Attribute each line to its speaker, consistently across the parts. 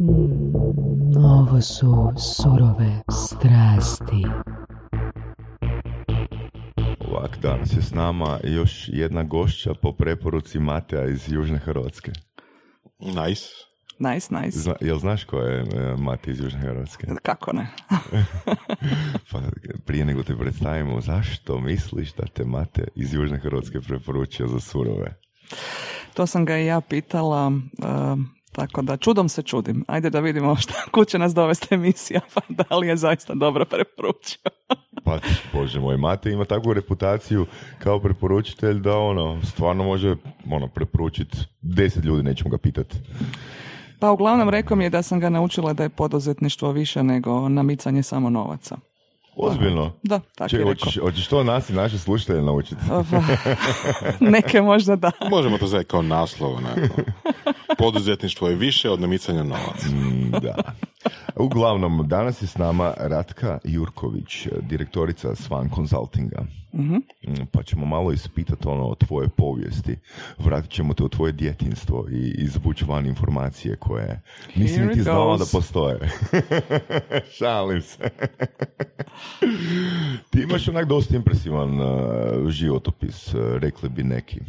Speaker 1: Mm, ovo su surove strasti.
Speaker 2: Ovak, danas je s nama još jedna gošća po preporuci Mateja iz Južne Hrvatske.
Speaker 3: Nice.
Speaker 4: Nice, nice.
Speaker 2: Zna, jel znaš ko je e, Mate iz Južne Hrvatske?
Speaker 4: Kako ne?
Speaker 2: Pa prije nego te predstavimo, zašto misliš da te Mate iz Južne Hrvatske preporučio za surove?
Speaker 4: To sam ga i ja pitala, uh, tako da čudom se čudim. Ajde da vidimo šta kuće nas dovesti emisija, pa da li je zaista dobro preporučio.
Speaker 2: Pa, bože moj, Mate ima takvu reputaciju kao preporučitelj da ono, stvarno može ono, preporučiti deset ljudi, nećemo ga pitati.
Speaker 4: Pa uglavnom rekao mi je da sam ga naučila da je poduzetništvo više nego namicanje samo novaca.
Speaker 2: Ozbiljno?
Speaker 4: Da, tako
Speaker 2: Čekaj,
Speaker 4: je rekao.
Speaker 2: hoćeš, hoćeš to nas i naše slušatelje naučiti?
Speaker 4: Neke možda da.
Speaker 3: Možemo to zvati kao naslov. onako. Poduzetništvo je više od namicanja novaca.
Speaker 2: Mm, da. Uglavnom, danas je s nama Ratka Jurković, direktorica Svan Consultinga. Mm, Pa ćemo malo ispitati ono o tvoje povijesti. Vratit ćemo te u tvoje djetinstvo i izvući van informacije koje nisi niti
Speaker 4: it
Speaker 2: znala da postoje. Šalim se. Ti imaš onak dosta impresivan uh, životopis, uh, rekli bi neki.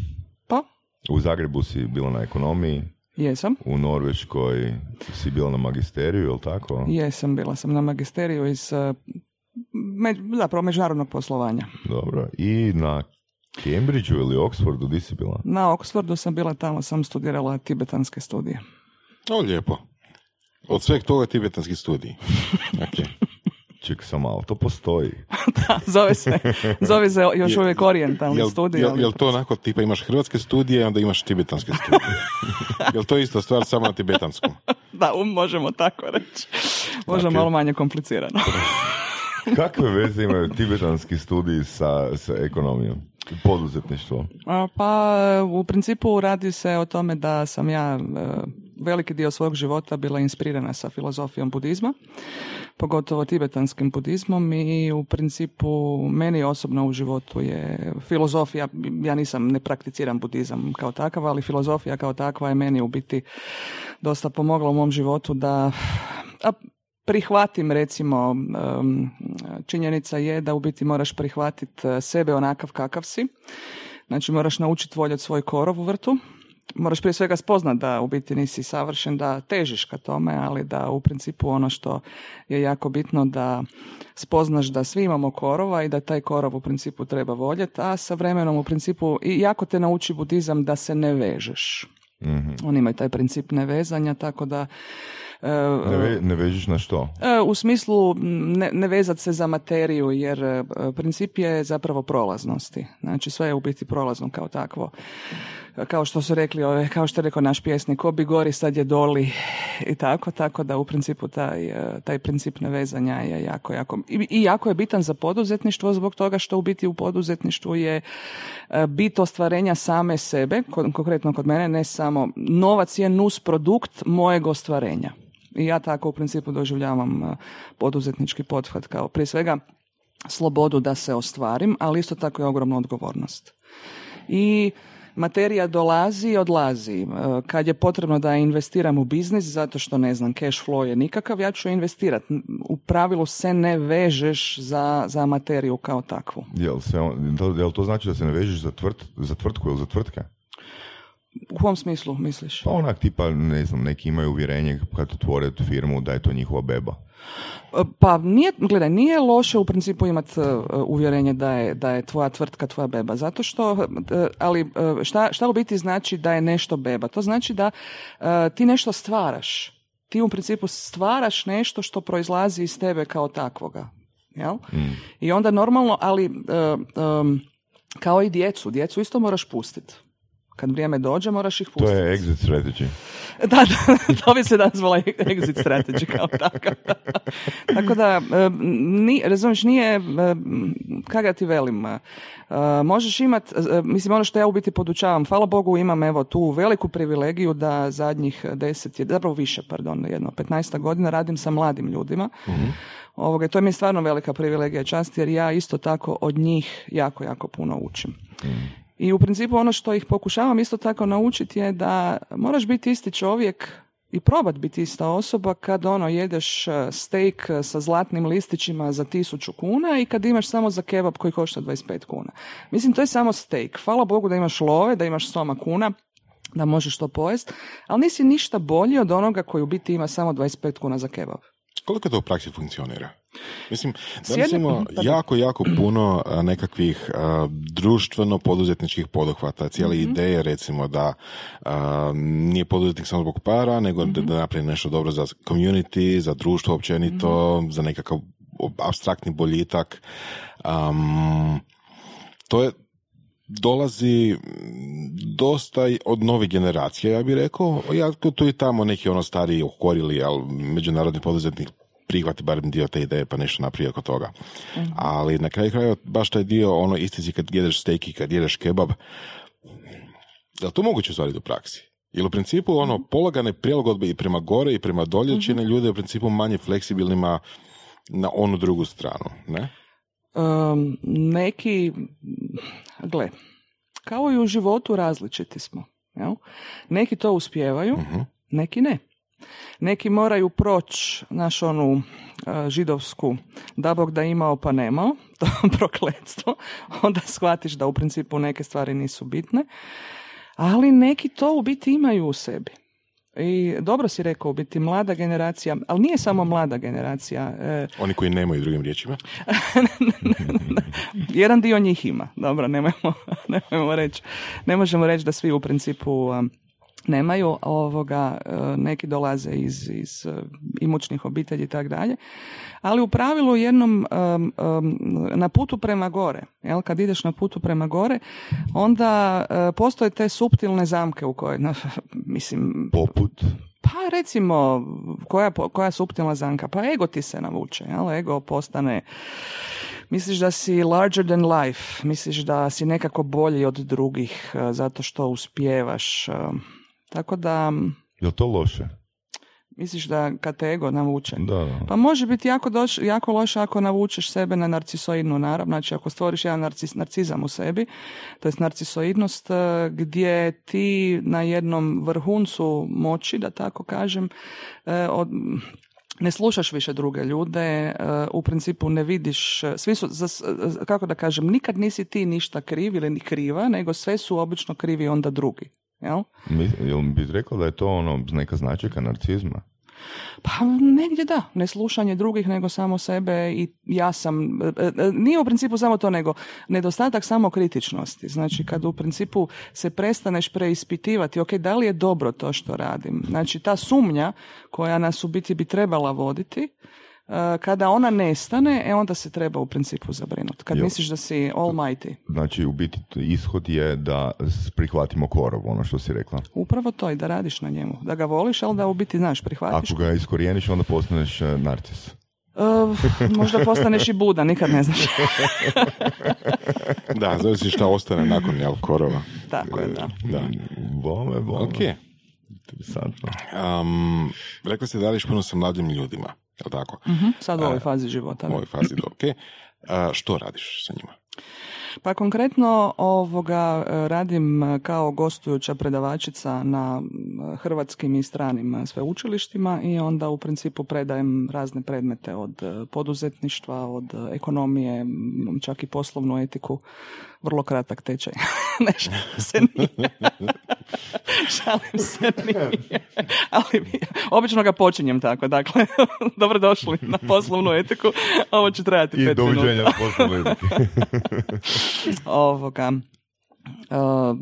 Speaker 4: Pa,
Speaker 2: U Zagrebu si bila na ekonomiji,
Speaker 4: jesam.
Speaker 2: u Norveškoj si bila na magisteriju, jel tako?
Speaker 4: Jesam, bila sam na magisteriju iz međ, zapravo međunarodnog poslovanja.
Speaker 2: Dobro. I na Cambridgeu ili Oxfordu, di si bila?
Speaker 4: Na Oxfordu sam bila tamo, sam studirala tibetanske studije.
Speaker 3: O, lijepo. Od sveg toga tibetanski studij. Ok.
Speaker 2: Ček sam malo, to postoji.
Speaker 4: da, zove se, zove se još
Speaker 3: Jel-
Speaker 4: uvijek orijentalni
Speaker 3: Jel,
Speaker 4: studij.
Speaker 3: jel, jel to onako tipa imaš hrvatske studije, onda imaš tibetanske studije? jel to ista stvar samo na tibetanskom?
Speaker 4: Da, um, možemo tako reći. Možda
Speaker 3: Ok.
Speaker 4: malo manje komplicirano.
Speaker 2: Kakve veze imaju tibetanski studiji sa, sa ekonomijom? Poduzetništvo.
Speaker 4: Pa u principu radi se o tome da sam ja e, veliki dio svog života bila inspirirana sa filozofijom budizma, pogotovo tibetanskim budizmom i u principu meni osobno u životu je filozofija, ja nisam, ne prakticiram budizam kao takav, ali filozofija kao takva je meni u biti dosta pomogla u mom životu da a, prihvatim recimo činjenica je da u biti moraš prihvatiti sebe onakav kakav si. Znači moraš naučiti voljeti svoj korov u vrtu. Moraš prije svega spoznat da u biti nisi savršen da težiš ka tome ali da u principu ono što je jako bitno da spoznaš da svi imamo korova i da taj korov u principu treba voljeti a sa vremenom u principu i jako te nauči budizam da se ne vežeš.
Speaker 2: Mhm.
Speaker 4: oni imaju taj princip nevezanja tako da e,
Speaker 2: Ne, ve- ne vežiš na što?
Speaker 4: E, U smislu ne, ne vezat se za materiju, jer e, princip je zapravo prolaznosti. Znači sve je u biti prolazno kao takvo. Kao što su rekli, ove, kao što je rekao naš pjesnik, ko bi gori sad je doli i tako, tako da u principu taj, e, taj princip nevezanja je jako, jako, i, i jako je bitan za poduzetništvo zbog toga što u biti u poduzetništvu je bit ostvarenja same sebe, ko- konkretno kod mene, ne samo, novac je nus produkt mojeg ostvarenja. I ja tako u principu doživljavam e, poduzetnički pothvat kao prije svega slobodu da se ostvarim, ali isto tako i ogromnu odgovornost. I materija dolazi i odlazi. E, Kad je potrebno da investiram u biznis, zato što ne znam, cash flow je nikakav, ja ću investirati. U pravilu se ne vežeš za, za materiju kao takvu.
Speaker 2: Jel, se jel to znači da se ne vežeš za, tvrt, za tvrtku ili za tvrtke?
Speaker 4: U kom smislu misliš?
Speaker 2: Pa onak tipa, ne znam, neki imaju uvjerenje kad otvore tu firmu da je to njihova beba.
Speaker 4: E, Pa nije, gledaj, nije loše u principu imati uvjerenje da je, da je tvoja tvrtka tvoja beba, zato što, e, ali e, šta, šta u biti znači da je nešto beba? To znači da e, ti nešto stvaraš. Ti u principu stvaraš nešto što proizlazi iz tebe kao takvoga. Jel? I onda normalno, ali e, kao i djecu, djecu isto moraš pustiti. Kad vrijeme dođe, moraš ih
Speaker 2: To
Speaker 4: pustiti.
Speaker 2: je exit strategy.
Speaker 4: Da, da, to bi se nazvala exit strategy kao takav. Tako da, e, ni, razumiješ, nije, e, kak da ti velim, e, možeš imat, mislim ono što ja u biti podučavam, hvala Bogu imam evo tu veliku privilegiju da zadnjih deset, zapravo više, pardon, jedno 15 godina radim sa mladim ljudima. Ovoga, to mi je stvarno velika privilegija čast jer ja isto tako od njih jako, jako puno učim. I u principu ono što ih pokušavam isto tako naučiti je da moraš biti isti čovjek i probat biti ista osoba kad ono jedeš e, steak e, sa zlatnim listićima za tisuću kuna i kad imaš samo za kebab koji košta 25 kuna. Mislim, to je samo steak. Hvala Bogu da imaš love, da imaš soma kuna, da možeš to pojest, ali nisi ništa bolji od onoga koji u biti ima samo 25 kuna za kebab.
Speaker 3: Koliko to u praksi funkcionira? Mislim, danas imamo jako, jako puno nekakvih a, društveno-poduzetničkih poduhvata, cijele
Speaker 4: Mhm.
Speaker 3: ideje recimo da a, nije poduzetnik samo zbog para, nego
Speaker 4: Mhm.
Speaker 3: da, napravi nešto dobro za community, za društvo općenito,
Speaker 4: Mhm.
Speaker 3: za nekakav abstraktni boljitak. Am, to je dolazi dosta od novih generacija, ja bih rekao. Ja tu i tamo neki ono stariji okorili, ali međunarodni poduzetnik prihvati barem dio te ideje pa nešto naprije oko toga. Ali na kraju krajeva baš taj dio ono istici kad jedeš steak i kad jedeš kebab, je li to moguće ostvariti u praksi? Jer u principu ono polagane prilagodbe i prema gore i prema dolje čine ljude u principu manje fleksibilnima na onu drugu stranu, ne?
Speaker 4: Um, neki, gle, kao i u životu različiti smo. Jel? Neki to uspijevaju,
Speaker 3: Mhm.
Speaker 4: neki ne. Neki moraju proći naš onu e, židovsku da Bog da imao pa nemao, to prokletstvo, onda shvatiš da u principu neke stvari nisu bitne, ali neki to u biti imaju u sebi. I dobro si rekao, u biti mlada generacija, ali nije samo mlada generacija, e,
Speaker 3: Oni koji nemaju drugim riječima.
Speaker 4: jedan dio njih ima. Dobro, nemojmo, nemojmo reći. Ne možemo reći da svi u principu nemaju ovoga, uh, neki dolaze iz, iz uh, imućnih obitelji i tako dalje. Ali u pravilu jednom um, um, na putu prema gore, jel, kad ideš na putu prema gore, onda uh, postoje te suptilne zamke u koje, na, mislim,
Speaker 2: Poput,
Speaker 4: pa recimo, koja, koja suptilna zamka? Pa ego ti se navuče, jel? Ego postane, misliš da si larger than life, misliš da si nekako bolji od drugih zato što uspijevaš. Tako da,
Speaker 2: je li to loše?
Speaker 4: misliš da kad te ego navuče?
Speaker 2: Da, da.
Speaker 4: Pa može biti jako, doš, jako loše ako navučeš sebe na narcisoidnu narav, znači ako stvoriš jedan narcis, narcizam u sebi, to jest narcisoidnost eh, gdje ti na jednom vrhuncu moći, da tako kažem, eh, od, ne slušaš više druge ljude, eh, u principu ne vidiš, svi su, kako da kažem, nikad nisi ti ništa kriv ili ni kriva, nego sve su obično krivi onda drugi. Jel?
Speaker 2: Mi, jel bi rekao da je to ono neka značajka narcizma?
Speaker 4: Pa negdje da, ne slušanje drugih nego samo sebe i ja sam, e, e, nije u principu samo to nego nedostatak samokritičnosti. Znači kad u principu se prestaneš preispitivati, ok, da li je dobro to što radim? Znači ta sumnja koja nas u biti bi trebala voditi, kada ona nestane, e onda se treba u principu zabrinuti. Kad
Speaker 2: Jel-
Speaker 4: misliš da si almighty.
Speaker 2: Znači, u biti ishod je da prihvatimo korov, ono što si rekla.
Speaker 4: Upravo to i da radiš na njemu. Da ga voliš, ali da u biti znaš, prihvatiš.
Speaker 2: Ako ga iskorijeniš, onda postaneš e, narcis.
Speaker 4: E, možda postaneš i buda, nikad ne znaš.
Speaker 3: Da, zavisi šta ostane nakon jel, korova.
Speaker 4: Tako je, da.
Speaker 3: Da.
Speaker 2: Bome, bome.
Speaker 3: Ok.
Speaker 2: Interesantno.
Speaker 3: Um, rekli ste da radiš puno sa mladim ljudima, jel tako?
Speaker 4: Mhm, Sad u ovoj fazi života.
Speaker 3: U ovoj fazi, ok. A, što radiš sa njima?
Speaker 4: Pa konkretno ovoga e, radim e, kao gostujuća predavačica na hrvatskim i stranim e, sveučilištima i onda u principu predajem razne predmete od e, poduzetništva, od e, ekonomije, čak i poslovnu etiku. Vrlo kratak tečaj. ne šalim se nije. šalim se nije. Ali obično ga počinjem tako. Dakle, dobrodošli na poslovnu etiku. Ovo će trajati
Speaker 2: I
Speaker 4: pet minuta
Speaker 2: doviđenja poslovne
Speaker 4: ovoga. Uh,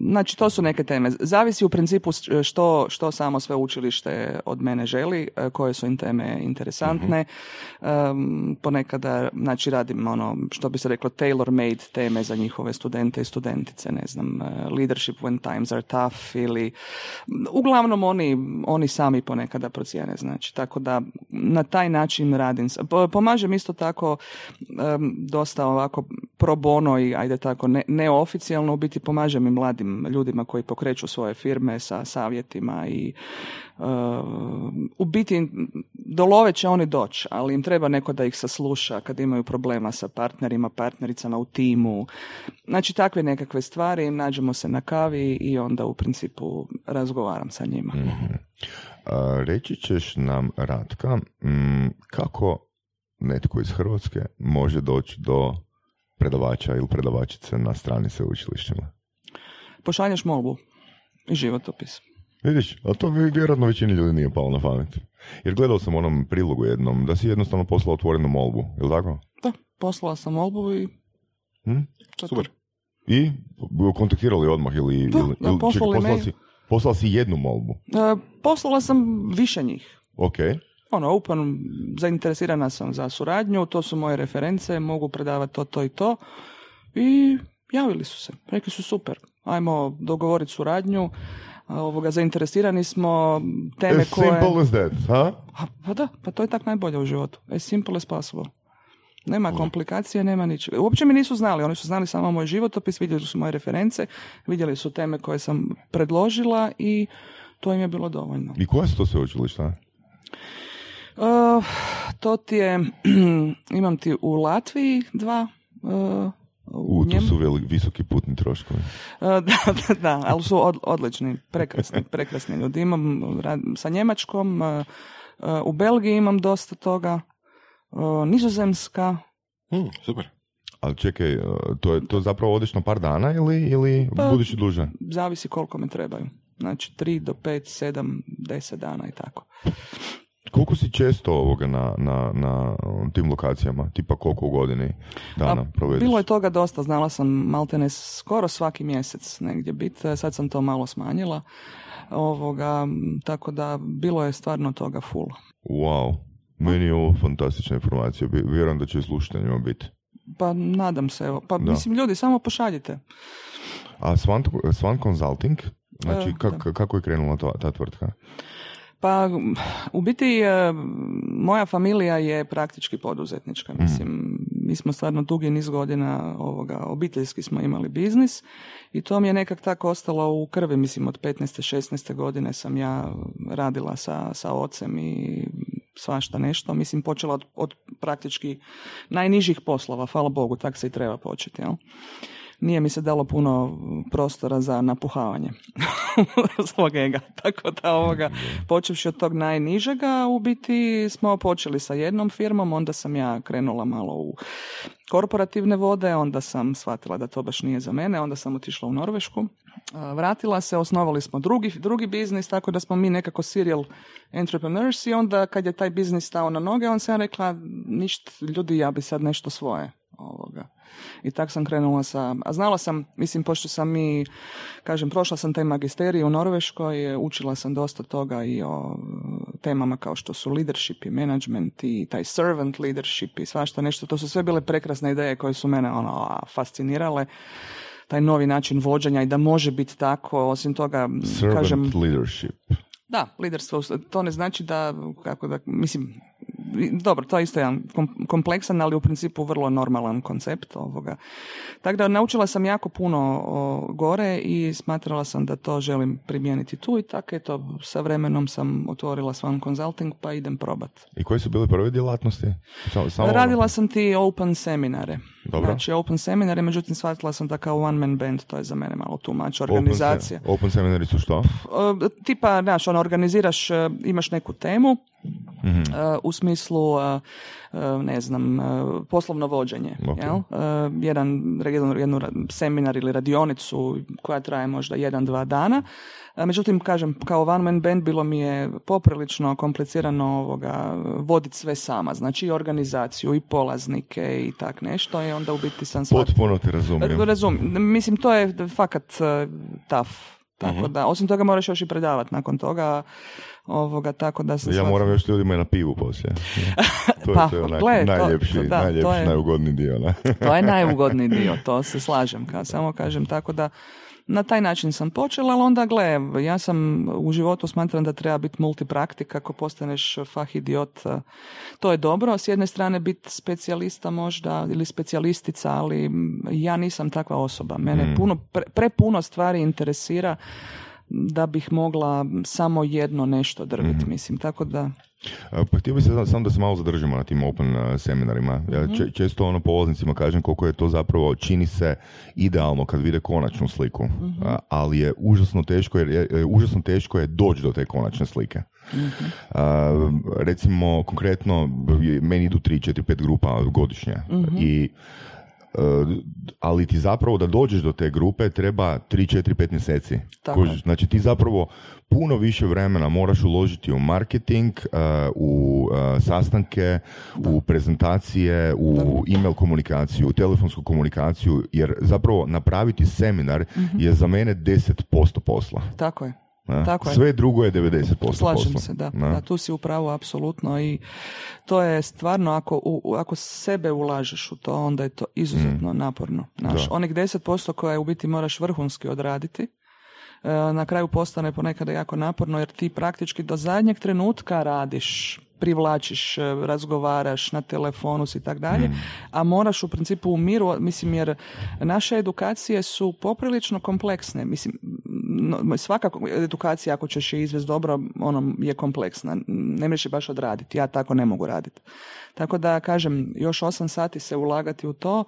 Speaker 4: znači, to su neke teme. Zavisi u principu što, što samo sveučilište od mene želi, uh, koje su im teme interesantne. Um, ponekada, znači, radim ono, što bi se reklo, tailor-made teme za njihove studente i studentice, ne znam, uh, leadership when times are tough ili uglavnom oni, oni sami ponekada procijene, znači, tako da na taj način radim. Pomažem isto tako um, dosta ovako pro bono i ajde tako ne, neoficijalno u biti pomažem i mladim ljudima koji pokreću svoje firme sa savjetima i uh, u biti do love će oni doći, ali im treba neko da ih sasluša kad imaju problema sa partnerima, partnericama u timu. Znači takve nekakve stvari, nađemo se na kavi i onda u principu razgovaram sa njima.
Speaker 2: Mhm. A, reći ćeš nam, Ratka, mm, kako netko iz Hrvatske može doći do predavača ili predavačice na strani sveučilištima?
Speaker 4: Pošalješ molbu i životopis.
Speaker 2: Vidiš, a to vjerojatno većini ljudi nije palo na pamet. Jer gledao sam u onom prilogu jednom da si jednostavno poslao otvorenu molbu, je li tako?
Speaker 4: Da, poslala sam molbu i
Speaker 2: Hm?
Speaker 4: je
Speaker 3: Super.
Speaker 2: I kontaktirali odmah ili...
Speaker 4: Da,
Speaker 2: ili,
Speaker 4: da, poslali
Speaker 2: čekaj, poslala, si, poslala si jednu molbu.
Speaker 4: E, poslala sam više njih.
Speaker 2: Ok.
Speaker 4: Ono, open, zainteresirana sam za suradnju, to su moje reference, mogu predavati to, to i to. I javili su se. Rekli su super, ajmo dogovoriti suradnju. Ovoga, zainteresirani smo teme
Speaker 2: As
Speaker 4: koje...
Speaker 2: simple as that, ha?
Speaker 4: A, pa da, pa to je tak najbolje u životu. As simple as possible. Nema komplikacije, nema ničega. Uopće mi nisu znali, oni su znali samo moj životopis, vidjeli su moje reference, vidjeli su teme koje sam predložila i to im je bilo dovoljno.
Speaker 2: I koja su to sveučilišta?
Speaker 4: Uh, to ti je, imam ti u Latviji dva, uh, u
Speaker 2: U,
Speaker 4: Njemu-
Speaker 2: su veli- visoki putni troškovi.
Speaker 4: Uh, da, da, da, ali su od, odlični, prekrasni, prekrasni ljudi. Imam rad- sa Njemačkom, uh, uh, u Belgiji imam dosta toga, uh, Nizozemska,
Speaker 3: Hm, super.
Speaker 2: Ali čekaj, to je to zapravo na par dana ili, ili
Speaker 4: Pa-
Speaker 2: budući duže?
Speaker 4: zavisi koliko me trebaju. Znači 3 do 5, 7, 10 dana i tako.
Speaker 2: Koliko si često ovoga na, na, na um, tim lokacijama? Tipa koliko u godini dana
Speaker 4: Pa,
Speaker 2: provedeš?
Speaker 4: Bilo je toga dosta, znala sam maltene skoro svaki mjesec negdje biti, sad sam to malo smanjila. Ovoga, tako da bilo je stvarno toga full.
Speaker 2: Wow, meni je ovo fantastična informacija. Vjerujem da će slušateljima biti.
Speaker 4: Pa nadam se, evo. Pa
Speaker 2: Da.
Speaker 4: mislim, ljudi, samo pošaljite.
Speaker 2: A Swan, Swan Consulting, znači
Speaker 4: E,
Speaker 2: kak- kako je krenula ta, ta tvrtka?
Speaker 4: Pa, u biti, e, moja familija je praktički poduzetnička. Mislim, mi smo stvarno dugi niz godina ovoga, obiteljski smo imali biznis i to mi je nekak tako ostalo u krvi. Mislim, od 15. 16. godine sam ja radila sa, sa ocem i svašta nešto. Mislim, počela od, od praktički najnižih poslova, hvala Bogu, tak se i treba početi, jel? Nije mi se dalo puno prostora za napuhavanje svog ega. Tako da ovoga, počevši od tog najnižega, u biti smo počeli sa jednom firmom, onda sam ja krenula malo u korporativne vode, onda sam shvatila da to baš nije za mene, onda sam otišla u Norvešku, vratila se, osnovali smo drugi, drugi biznis, tako da smo mi nekako serial entrepreneurs i onda kad je taj biznis stao na noge, on sam rekla, ništa, ljudi, ja bi sad nešto svoje ovoga. I tak sam krenula sa, a znala sam, mislim, pošto sam i, kažem, prošla sam taj magisterij u Norveškoj, učila sam dosta toga i o temama kao što su leadership i management i taj servant leadership i svašta nešto. To su sve bile prekrasne ideje koje su mene ono, fascinirale taj novi način vođenja i da može biti tako, osim toga,
Speaker 2: Servant
Speaker 4: kažem,
Speaker 2: leadership.
Speaker 4: da, liderstvo, to ne znači da, kako da, mislim, dobro, to je isto jedan kom- kompleksan, ali u principu vrlo normalan koncept ovoga. Tako da naučila sam jako puno o, gore i smatrala sam da to želim primijeniti tu i tako eto, sa vremenom sam otvorila Swan Consulting pa idem probat.
Speaker 2: I koje su bile prve djelatnosti? Samo, samo ono.
Speaker 4: Radila sam ti open seminare.
Speaker 2: Dobro.
Speaker 4: Znači open seminare, međutim shvatila sam da kao one man band, to je za mene malo too much
Speaker 2: Open
Speaker 4: organizacija.
Speaker 2: se- Open seminari su što?
Speaker 4: E, tipa, znaš, ono, organiziraš, e, imaš neku temu,
Speaker 2: Mhm.
Speaker 4: e, u smislu, e, e, ne znam, poslovno vođenje,
Speaker 2: Ok.
Speaker 4: jel? Jedan, jedan, jednu ra- seminar ili radionicu koja traje možda jedan, dva dana. Međutim, kažem, kao one man band bilo mi je poprilično komplicirano ovoga, voditi sve sama, znači i organizaciju, i polaznike i tak nešto i onda u biti sam
Speaker 2: Potpuno te razumijem.
Speaker 4: Razumijem. Mislim, to je fakat uh, tough. Tako da, osim toga moraš još i predavati nakon toga, ovoga, tako da se
Speaker 2: Ja moram još ljudima na pivu poslije. To je,
Speaker 4: Pa,
Speaker 2: to je onak
Speaker 4: gle, to-
Speaker 2: najljepši,
Speaker 4: to da,
Speaker 2: najljepši
Speaker 4: to je-
Speaker 2: najugodniji dio. Ne?
Speaker 4: To je najugodniji dio, to se slažem, ka, samo kažem, tako da Na taj način sam počela, ali onda gle, ja sam u životu smatram da treba biti multipraktik ako postaneš fah idiot. To je dobro, s jedne strane biti specijalista možda ili specijalistica, ali ja nisam takva osoba. Mene
Speaker 2: Mm.
Speaker 4: puno, pre, prepuno stvari interesira da bih mogla samo jedno nešto drviti,
Speaker 2: Mhm.
Speaker 4: mislim. Tako da,
Speaker 2: Pa htio bih se samo da se malo zadržimo na tim open seminarima. Ja
Speaker 4: Mhm.
Speaker 2: če- često ono polaznicima kažem koliko je to zapravo čini se idealno kad vide konačnu sliku,
Speaker 4: Mhm.
Speaker 2: A, ali je užasno teško jer je, e, užasno teško je doći do te konačne slike.
Speaker 4: Mhm.
Speaker 2: A, recimo konkretno je- meni idu 3, 4, 5 grupa godišnje
Speaker 4: Mhm.
Speaker 2: i ali ti zapravo da dođeš do te grupe treba 3, 4, 5 mjeseci.
Speaker 4: Tako?
Speaker 2: Znači ti zapravo puno više vremena moraš uložiti u marketing, uh, u uh, sastanke, u prezentacije, u email komunikaciju, u telefonsku komunikaciju, jer zapravo napraviti seminar
Speaker 4: Mhm.
Speaker 2: je za mene 10% posla.
Speaker 4: tako je.
Speaker 2: Ne?
Speaker 4: Tako je.
Speaker 2: Sve drugo je 90%
Speaker 4: Slažem
Speaker 2: posla.
Speaker 4: se, da.
Speaker 2: ne?
Speaker 4: da. Tu si u pravu, apsolutno. I to je stvarno, ako, u, ako sebe ulažeš u to, onda je to izuzetno naporno. Znaš,
Speaker 2: Mm. Da.
Speaker 4: onih 10% koje u biti moraš vrhunski odraditi, e, na kraju postane ponekad jako naporno, jer ti praktički do zadnjeg trenutka radiš privlačiš, e, razgovaraš na telefonu si i tak dalje,
Speaker 2: Mm.
Speaker 4: a moraš u principu u miru, mislim jer naše edukacije su poprilično kompleksne, mislim no, svaka edukacija ako ćeš je izvesti dobro, ono je kompleksna, ne možeš je baš odraditi, ja tako ne mogu raditi. Tako da kažem, još 8 sati se ulagati u to,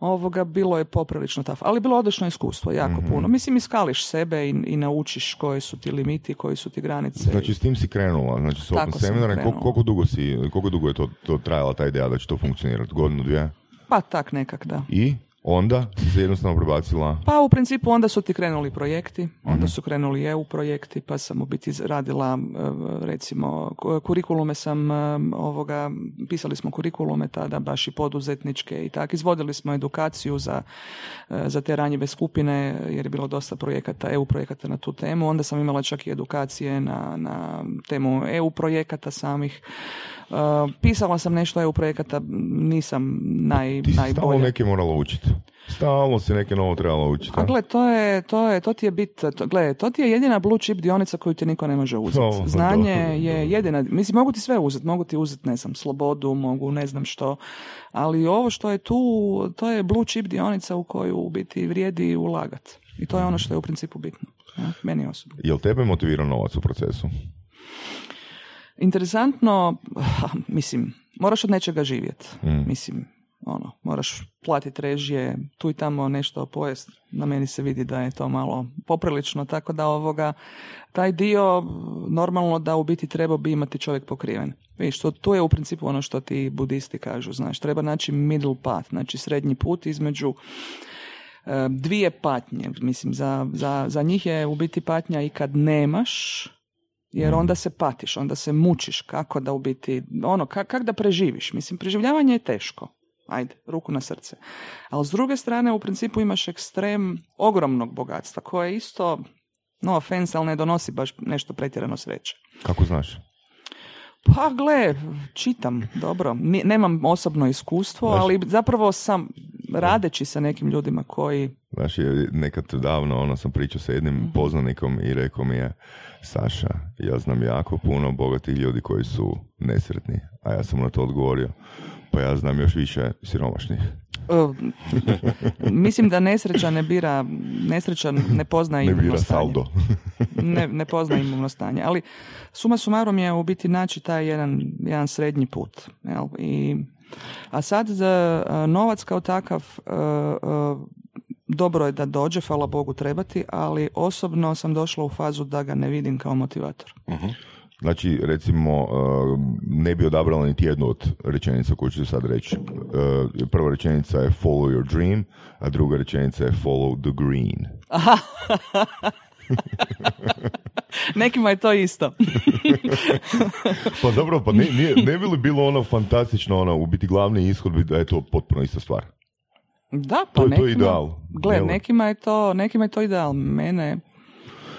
Speaker 4: ovoga bilo je poprilično taf, ali bilo odlično iskustvo, jako
Speaker 2: Mhm.
Speaker 4: puno. Mislim, iskališ sebe i, i naučiš koji su ti limiti, koji su ti granice.
Speaker 2: Znači s tim si krenula, znači s
Speaker 4: Tako krenula.
Speaker 2: koliko, koliko dugo si, koliko dugo je to, to trajala ta ideja da će to funkcionirati? Godinu, dvije?
Speaker 4: Pa tak nekak, da.
Speaker 2: I onda se jednostavno prebacila.
Speaker 4: Pa u principu onda su ti krenuli projekti, onda su krenuli EU projekti, pa sam u biti radila e, recimo ku- kurikulume sam e, ovoga, pisali smo kurikulume tada baš i poduzetničke i tak, izvodili smo edukaciju za, e, za te ranjive skupine jer je bilo dosta projekata, EU projekata na tu temu, onda sam imala čak i edukacije na, na temu EU projekata samih. E, pisala sam nešto EU projekata, nisam naj,
Speaker 2: Ti si stalno
Speaker 4: najbolja.
Speaker 2: neke morala učiti. Stalno si neke novo trebala učiti.
Speaker 4: A gle, to je, to je, to ti je bit, to, gle, to ti je jedina blue chip dionica koju ti niko ne može uzeti.
Speaker 2: Dobro,
Speaker 4: Znanje
Speaker 2: dobro,
Speaker 4: je
Speaker 2: dobro.
Speaker 4: jedina, mislim, mogu ti sve uzeti, mogu ti uzeti, ne znam, slobodu, mogu ne znam što, ali ovo što je tu, to je blue chip dionica u koju u biti vrijedi ulagat. I to je ono što je u principu bitno. Ja, meni osobno.
Speaker 2: Jel tebe motivirao novac u procesu?
Speaker 4: Interesantno, mislim, moraš od nečega živjeti.
Speaker 2: Mm.
Speaker 4: Mislim, ono, moraš platiti režije, tu i tamo nešto pojest. Na meni se vidi da je to malo poprilično, tako da ovoga, taj dio normalno da u biti treba bi imati čovjek pokriven. Vidiš, to, tu je u principu ono što ti budisti kažu, znaš, treba naći middle path, znači srednji put između e, dvije patnje. Mislim, za, za, za njih je u biti patnja i kad nemaš, jer onda se patiš, onda se mučiš kako da u biti, ono, kak, kak da preživiš. Mislim, preživljavanje je teško. Ajde, ruku na srce. Ali s druge strane, u principu imaš ekstrem ogromnog bogatstva, koje isto, no offense, ali ne donosi baš nešto pretjerano sreće.
Speaker 2: Kako znaš?
Speaker 4: Pa gle, čitam, dobro. Nemam osobno iskustvo, ali zapravo sam radeći sa nekim ljudima koji
Speaker 2: Znaš, je nekad davno ono sam pričao sa jednim
Speaker 4: Mhm.
Speaker 2: poznanikom i rekao mi je Saša, ja znam jako puno bogatih ljudi koji su nesretni, a ja sam mu na to odgovorio pa ja znam još više siromašnih.
Speaker 4: Mislim da nesrećan ne bira, nesrećan ne pozna
Speaker 2: Ne
Speaker 4: imovno
Speaker 2: bira
Speaker 4: stanje.
Speaker 2: saldo.
Speaker 4: ne, ne pozna imovno stanje. Ali suma sumarom je u biti naći taj jedan, jedan srednji put. Jel? I, a sad za novac kao takav dobro je da dođe, hvala Bogu trebati, ali osobno sam došla u fazu da ga ne vidim kao motivator.
Speaker 2: Znači, recimo, ne bi odabrala niti jednu od rečenica koju ću sad reći. Prva rečenica je follow your dream, a druga rečenica je follow the green.
Speaker 4: Nekima je to isto.
Speaker 2: Pa dobro, pa ne, nije, ne bi li bilo ono fantastično, ono, u biti glavni ishod bi da je to potpuno ista stvar.
Speaker 4: Da, pa
Speaker 2: To je- to je
Speaker 4: nekima,
Speaker 2: ideal,
Speaker 4: Gle,
Speaker 2: jel?
Speaker 4: nekima je to, nekima je to ideal. Mene,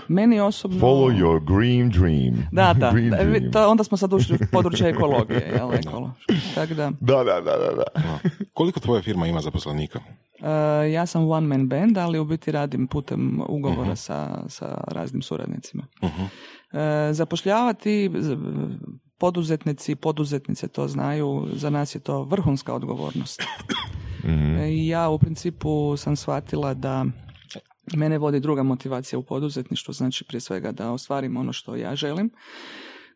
Speaker 4: meni osobno...
Speaker 2: Follow your green dream.
Speaker 4: Da, da,
Speaker 2: Green dream.
Speaker 4: to, onda smo sad ušli u područje ekologije, jel, ekolo. Tako da,
Speaker 2: Da, da, da, da, da.
Speaker 3: Koliko tvoja firma ima zaposlenika?
Speaker 4: E, ja sam one man band, ali u biti radim putem ugovora sa, sa raznim suradnicima. E, zapošljavati z- poduzetnici, poduzetnice to znaju, za nas je to vrhunska odgovornost. I ja u principu sam shvatila da mene vodi druga motivacija u poduzetništvu, znači prije svega da ostvarim ono što ja želim.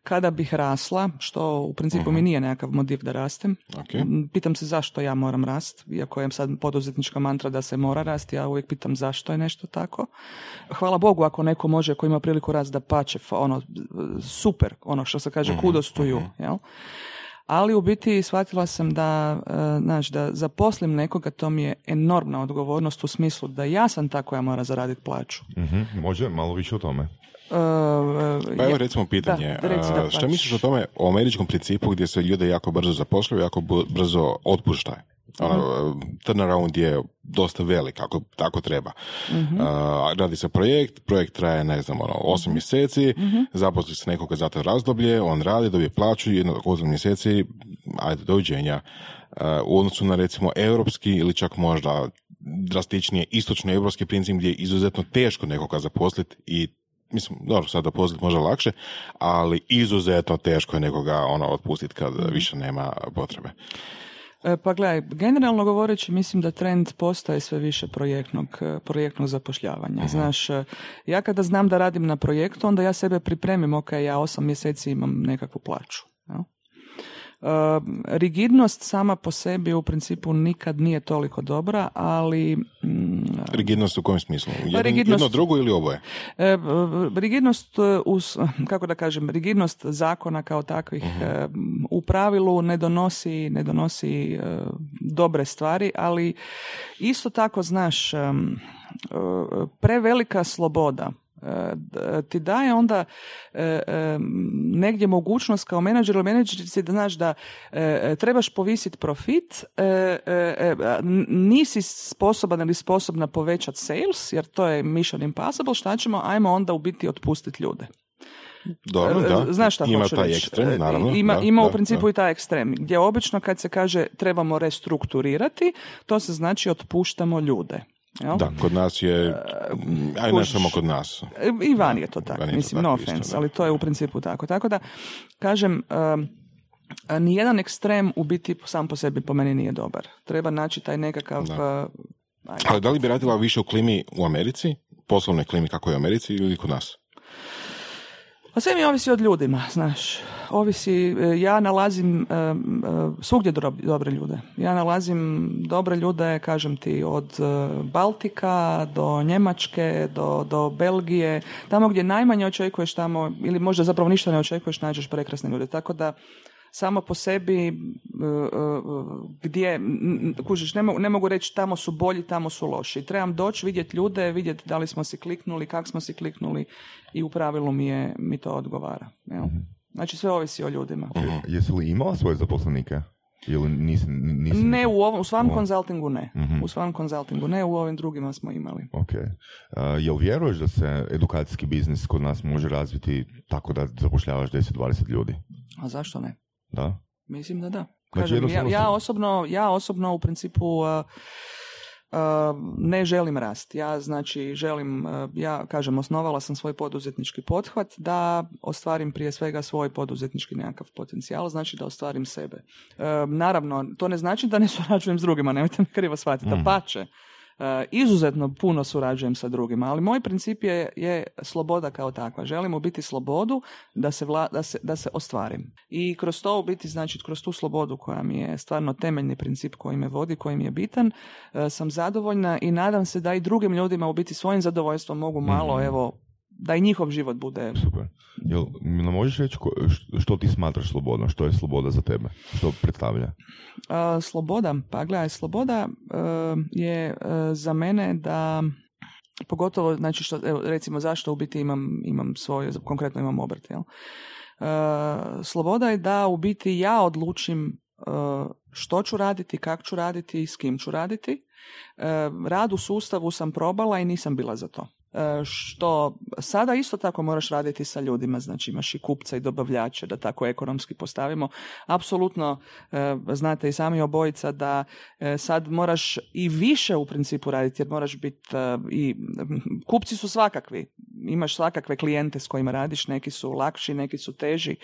Speaker 4: Kada bih rasla, što u principu mi nije nekakav motiv da rastem, pitam se zašto ja moram rast, iako je sad poduzetnička mantra da se mora rasti, ja uvijek pitam zašto je nešto tako. Hvala Bogu ako neko može, ako ima priliku rast da pače, ono, super, ono što se kaže kudos to you, jel? Ali u biti shvatila sam da, e, znaš, da zaposlim nekoga, to mi je enormna odgovornost u smislu da ja sam ta koja mora zaraditi plaću.
Speaker 2: Mhm, Može malo više o tome.
Speaker 4: E, e,
Speaker 3: Pa evo
Speaker 4: je-
Speaker 3: recimo pitanje,
Speaker 4: Da, reci da
Speaker 3: šta
Speaker 4: pač.
Speaker 3: misliš o tome, o američkom principu gdje se ljude jako brzo zapošljaju, jako brzo otpuštaju? Ono, turnaround je dosta velik, ako tako treba. A, radi se projekt, projekt traje, ne znam, ono, osam mjeseci, zaposli se nekoga za to razdoblje, on radi, dobije plaću, jedno osam mjeseci, ajde, doviđenja. A, u odnosu na, recimo, europski ili čak možda drastičnije istočno europski princip gdje je izuzetno teško nekoga zaposliti i mislim, dobro, sad zaposliti može lakše, ali izuzetno teško je nekoga ono otpustiti kad više nema potrebe.
Speaker 4: E, Pa gledaj, generalno govoreći mislim da trend postaje sve više projektnog, e, projektnog zapošljavanja. Znaš, e, ja kada znam da radim na projektu, onda ja sebe pripremim, ok, ja osam mjeseci imam nekakvu plaću. jel? Rigidnost sama po sebi u principu nikad nije toliko dobra, ali mm,
Speaker 3: Rigidnost u kojem smislu? Jedno,
Speaker 4: rigidnost-
Speaker 3: jedno drugo ili oboje?
Speaker 4: E, rigidnost e, uz, kako da kažem, rigidnost zakona kao takvih e, u pravilu ne donosi, ne donosi e, dobre stvari, ali isto tako znaš e, prevelika sloboda ti daje onda e, em, negdje mogućnost kao menadžer ili menadžerici da znaš da e, e, trebaš povisiti profit, e, e, e, nisi sposoban ili sposobna povećati sales, jer to je mission impossible, šta ćemo, ajmo onda u biti otpustiti ljude.
Speaker 3: Dobro,
Speaker 4: E,
Speaker 3: da.
Speaker 4: Znaš šta
Speaker 3: Ima
Speaker 4: hoću
Speaker 3: taj
Speaker 4: reći?
Speaker 3: ekstrem,
Speaker 4: E,
Speaker 3: naravno.
Speaker 4: Ima,
Speaker 3: da,
Speaker 4: ima
Speaker 3: da,
Speaker 4: u principu
Speaker 3: da.
Speaker 4: i taj ekstrem, gdje obično kad se kaže trebamo restrukturirati, to se znači otpuštamo ljude. Jel?
Speaker 3: Da, kod nas je, aj ne samo kod nas.
Speaker 4: E, I van je to tako,
Speaker 3: to
Speaker 4: mislim,
Speaker 3: tako
Speaker 4: no
Speaker 3: isto,
Speaker 4: offense,
Speaker 3: da.
Speaker 4: ali to je u principu tako. Tako da, kažem, a nijedan ekstrem u biti sam po sebi po meni nije dobar. Treba naći taj nekakav...
Speaker 3: Da.
Speaker 4: uh.
Speaker 3: Ali da li bi radila više u klimi u Americi, poslovnoj klimi kako je u Americi ili kod nas?
Speaker 4: Pa sve mi ovisi od ljudima, znaš. Ovisi, e, ja nalazim e, e, svugdje dob- dobre ljude. Ja nalazim dobre ljude, kažem ti, od Baltika do Njemačke, do, do Belgije, tamo gdje najmanje očekuješ tamo, ili možda zapravo ništa ne očekuješ, nađeš prekrasne ljude. Tako da, samo po sebi gdje, kužiš, ne mogu, ne mogu reći tamo su bolji, tamo su loši. Trebam doći, vidjeti ljude, vidjeti da li smo si kliknuli, kako smo si kliknuli i u pravilu mi, je, mi to odgovara. Jel? Znači sve ovisi o ljudima.
Speaker 2: Jesi li imala svoje zaposlenike? Ili nisi, nisi
Speaker 4: Ne u ovom, u svom konzultingu ne. U svom konzultingu ne, u ovim drugima smo imali.
Speaker 2: Ok. Uh, jel vjeruješ da se edukacijski biznis kod nas može razviti tako da zapošljavaš 10-20 ljudi?
Speaker 4: A zašto ne?
Speaker 2: Da?
Speaker 4: Mislim da da.
Speaker 2: Znači,
Speaker 4: Kažem, ja,
Speaker 2: jednostavno
Speaker 4: ja,
Speaker 2: sam-
Speaker 4: osobno, ja osobno u principu uh, ne želim rast. Ja znači želim, uh, ja kažem, osnovala sam svoj poduzetnički pothvat da ostvarim prije svega svoj poduzetnički nekakav potencijal, znači da ostvarim sebe. Uh, naravno, to ne znači da ne surađujem s drugima, nemojte me krivo shvatiti,
Speaker 2: Mhm.
Speaker 4: pače. Izuzetno puno surađujem sa drugima, ali moj princip je, je sloboda kao takva. Želim u biti slobodu da se, vla, da, se, da se ostvarim. I kroz to u biti, znači kroz tu slobodu koja mi je stvarno temeljni princip koji me vodi, koji mi je bitan, e, sam zadovoljna i nadam se da i drugim ljudima u biti svojim zadovoljstvom mogu malo,
Speaker 2: Mhm.
Speaker 4: evo, da i njihov život bude
Speaker 2: Super. Jel nam možeš reći ko- što ti smatraš slobodno? Što je sloboda za tebe? Što predstavlja?
Speaker 4: Uh, sloboda, pa gledaj, sloboda uh, je uh, za mene da pogotovo, znači što, evo, recimo zašto u biti imam, imam svoj, konkretno imam obrt, jel? Uh, sloboda je da u biti ja odlučim uh, što ću raditi, kako ću raditi i s kim ću raditi. Uh, rad u sustavu sam probala i nisam bila za to. E, što sada isto tako moraš raditi sa ljudima, znači imaš i kupca i dobavljače, da tako ekonomski postavimo. Apsolutno e, znate i sami obojica da e, sad moraš i više u principu raditi jer moraš biti i kupci su svakakvi, imaš svakakve klijente s kojima radiš, neki su lakši, neki su teži.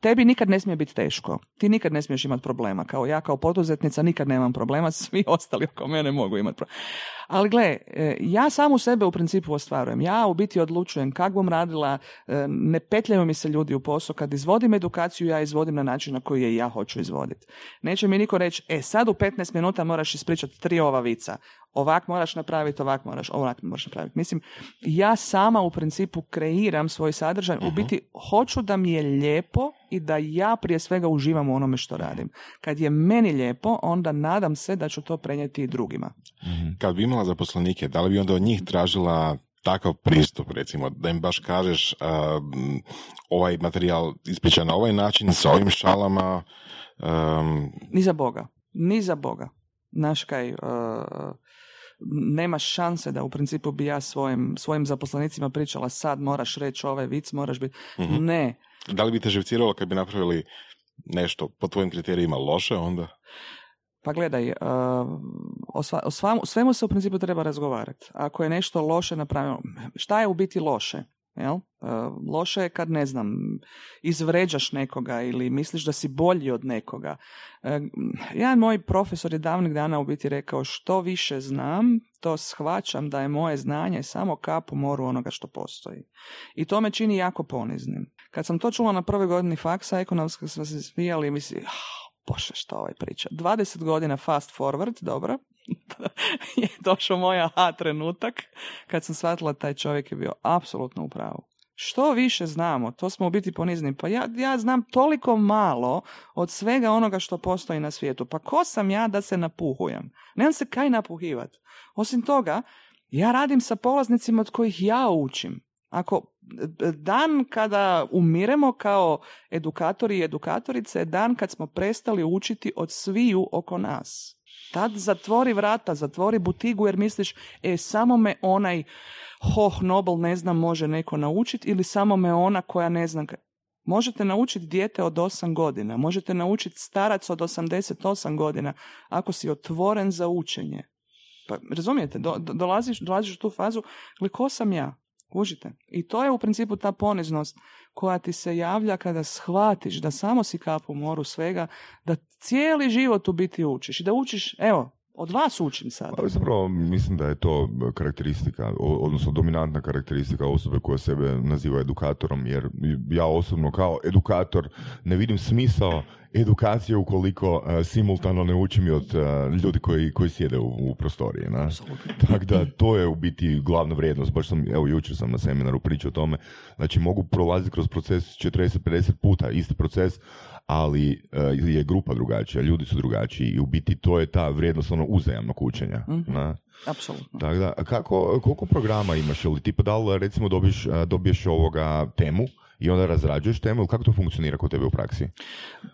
Speaker 4: Tebi nikad ne smije biti teško, ti nikad ne smiješ imati problema, kao ja kao poduzetnica nikad nemam problema, svi ostali oko mene mogu imati problema. Ali gle, e, ja u sebe u principu ostvarujem. Ja u biti odlučujem kak bom radila, e, ne petljaju mi se ljudi u posao. Kad izvodim edukaciju, ja izvodim na način na koji je ja hoću izvoditi. Neće mi niko reći, e sad u 15 minuta moraš ispričati tri ova vica ovak moraš napraviti, ovak moraš, ovak moraš napraviti. Mislim, ja sama u principu kreiram svoj sadržaj, u mhm. biti hoću da mi je lijepo i da ja prije svega uživam u onome što radim. Kad je meni lijepo, onda nadam se da ću to prenijeti i drugima.
Speaker 3: Mhm. Kad bi imala zaposlenike, da li bi onda od njih tražila takav pristup, recimo, da im baš kažeš ovaj materijal ispriča na ovaj način, sa ovim šalama? Um...
Speaker 4: Ni za Boga. Ni za Boga. Naš kaj, uh, nema šanse da u principu bi ja svojim, svojim zaposlenicima pričala sad moraš reći ovaj vic, moraš biti... Mhm. Ne.
Speaker 3: Da li bi te živciralo kad bi napravili nešto po tvojim kriterijima loše onda?
Speaker 4: Pa gledaj, uh, o, o svemu se u principu treba razgovarati. Ako je nešto loše napravljeno, šta je u biti loše? Jel? E, loše je kad, ne znam, izvređaš nekoga ili misliš da si bolji od nekoga. E, jedan moj profesor je davnih dana u biti rekao što više znam, to shvaćam da je moje znanje samo kap u moru onoga što postoji. I to me čini jako poniznim. Kad sam to čula na prvoj godini faksa ekonomska smo se smijali i misli, oh, bože što ovaj priča. 20 godina fast forward, dobro, je došao moj aha trenutak kad sam shvatila taj čovjek je bio apsolutno u pravu. Što više znamo, to smo u biti ponizni. Pa ja, ja znam toliko malo od svega onoga što postoji na svijetu. Pa ko sam ja da se napuhujem? Nemam se kaj napuhivat. Osim toga, ja radim sa polaznicima od kojih ja učim. Ako dan kada umiremo kao edukatori i edukatorice je dan kad smo prestali učiti od sviju oko nas. Tad zatvori vrata, zatvori butigu jer misliš, e, samo me onaj hoh nobel ne znam može neko naučiti ili samo me ona koja ne znam. Možete naučiti dijete od 8 godina, možete naučiti starac od 88 godina ako si otvoren za učenje. Pa, razumijete, do, dolaziš, dolaziš u tu fazu, ali ko sam ja? Kužite? I to je u principu ta poniznost koja ti se javlja kada shvatiš da samo si kap u moru svega, da cijeli život u biti učiš i da učiš, evo, od vas učim sad.
Speaker 2: Ali zapravo mislim da je to karakteristika, odnosno dominantna karakteristika osobe koja sebe naziva edukatorom, jer ja osobno kao edukator ne vidim smisao edukacije ukoliko uh, simultano ne učim i od uh, ljudi koji, koji sjede u, u prostoriji. Tako da to je u biti glavna vrijednost. Baš sam, evo jučer sam na seminaru pričao o tome. Znači mogu prolaziti kroz proces 40-50 puta, isti proces, ali uh, je grupa drugačija, ljudi su drugačiji i u biti to je ta vrijednost ono uzajamnog učenja.
Speaker 4: Mm-hmm. Apsolutno.
Speaker 2: Tako da, kako, koliko programa imaš ili tipa da li recimo dobiješ, dobiješ ovoga temu i onda razrađuješ temu ili kako to funkcionira kod tebe u praksi?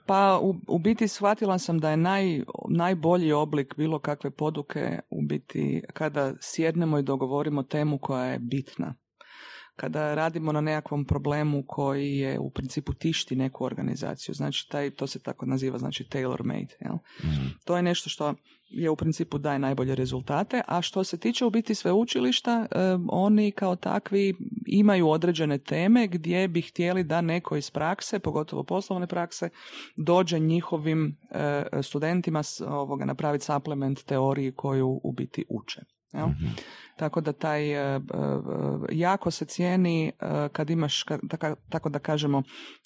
Speaker 4: Pa u, u biti shvatila sam da je naj, najbolji oblik bilo kakve poduke u biti kada sjednemo i dogovorimo temu koja je bitna kada radimo na nekakvom problemu koji je u principu tišti neku organizaciju. Znači, taj, to se tako naziva, znači tailor made. Jel? Mhm. To je nešto što je u principu daje najbolje rezultate, a što se tiče u biti sveučilišta, oni kao takvi imaju određene teme gdje bi htjeli da neko iz prakse, pogotovo poslovne prakse, dođe njihovim e, studentima ovoga napraviti suplement teoriji koju u biti uče. Jel? Mhm. Tako da taj e, e, jako se cijeni e, kad imaš, tako da kažemo,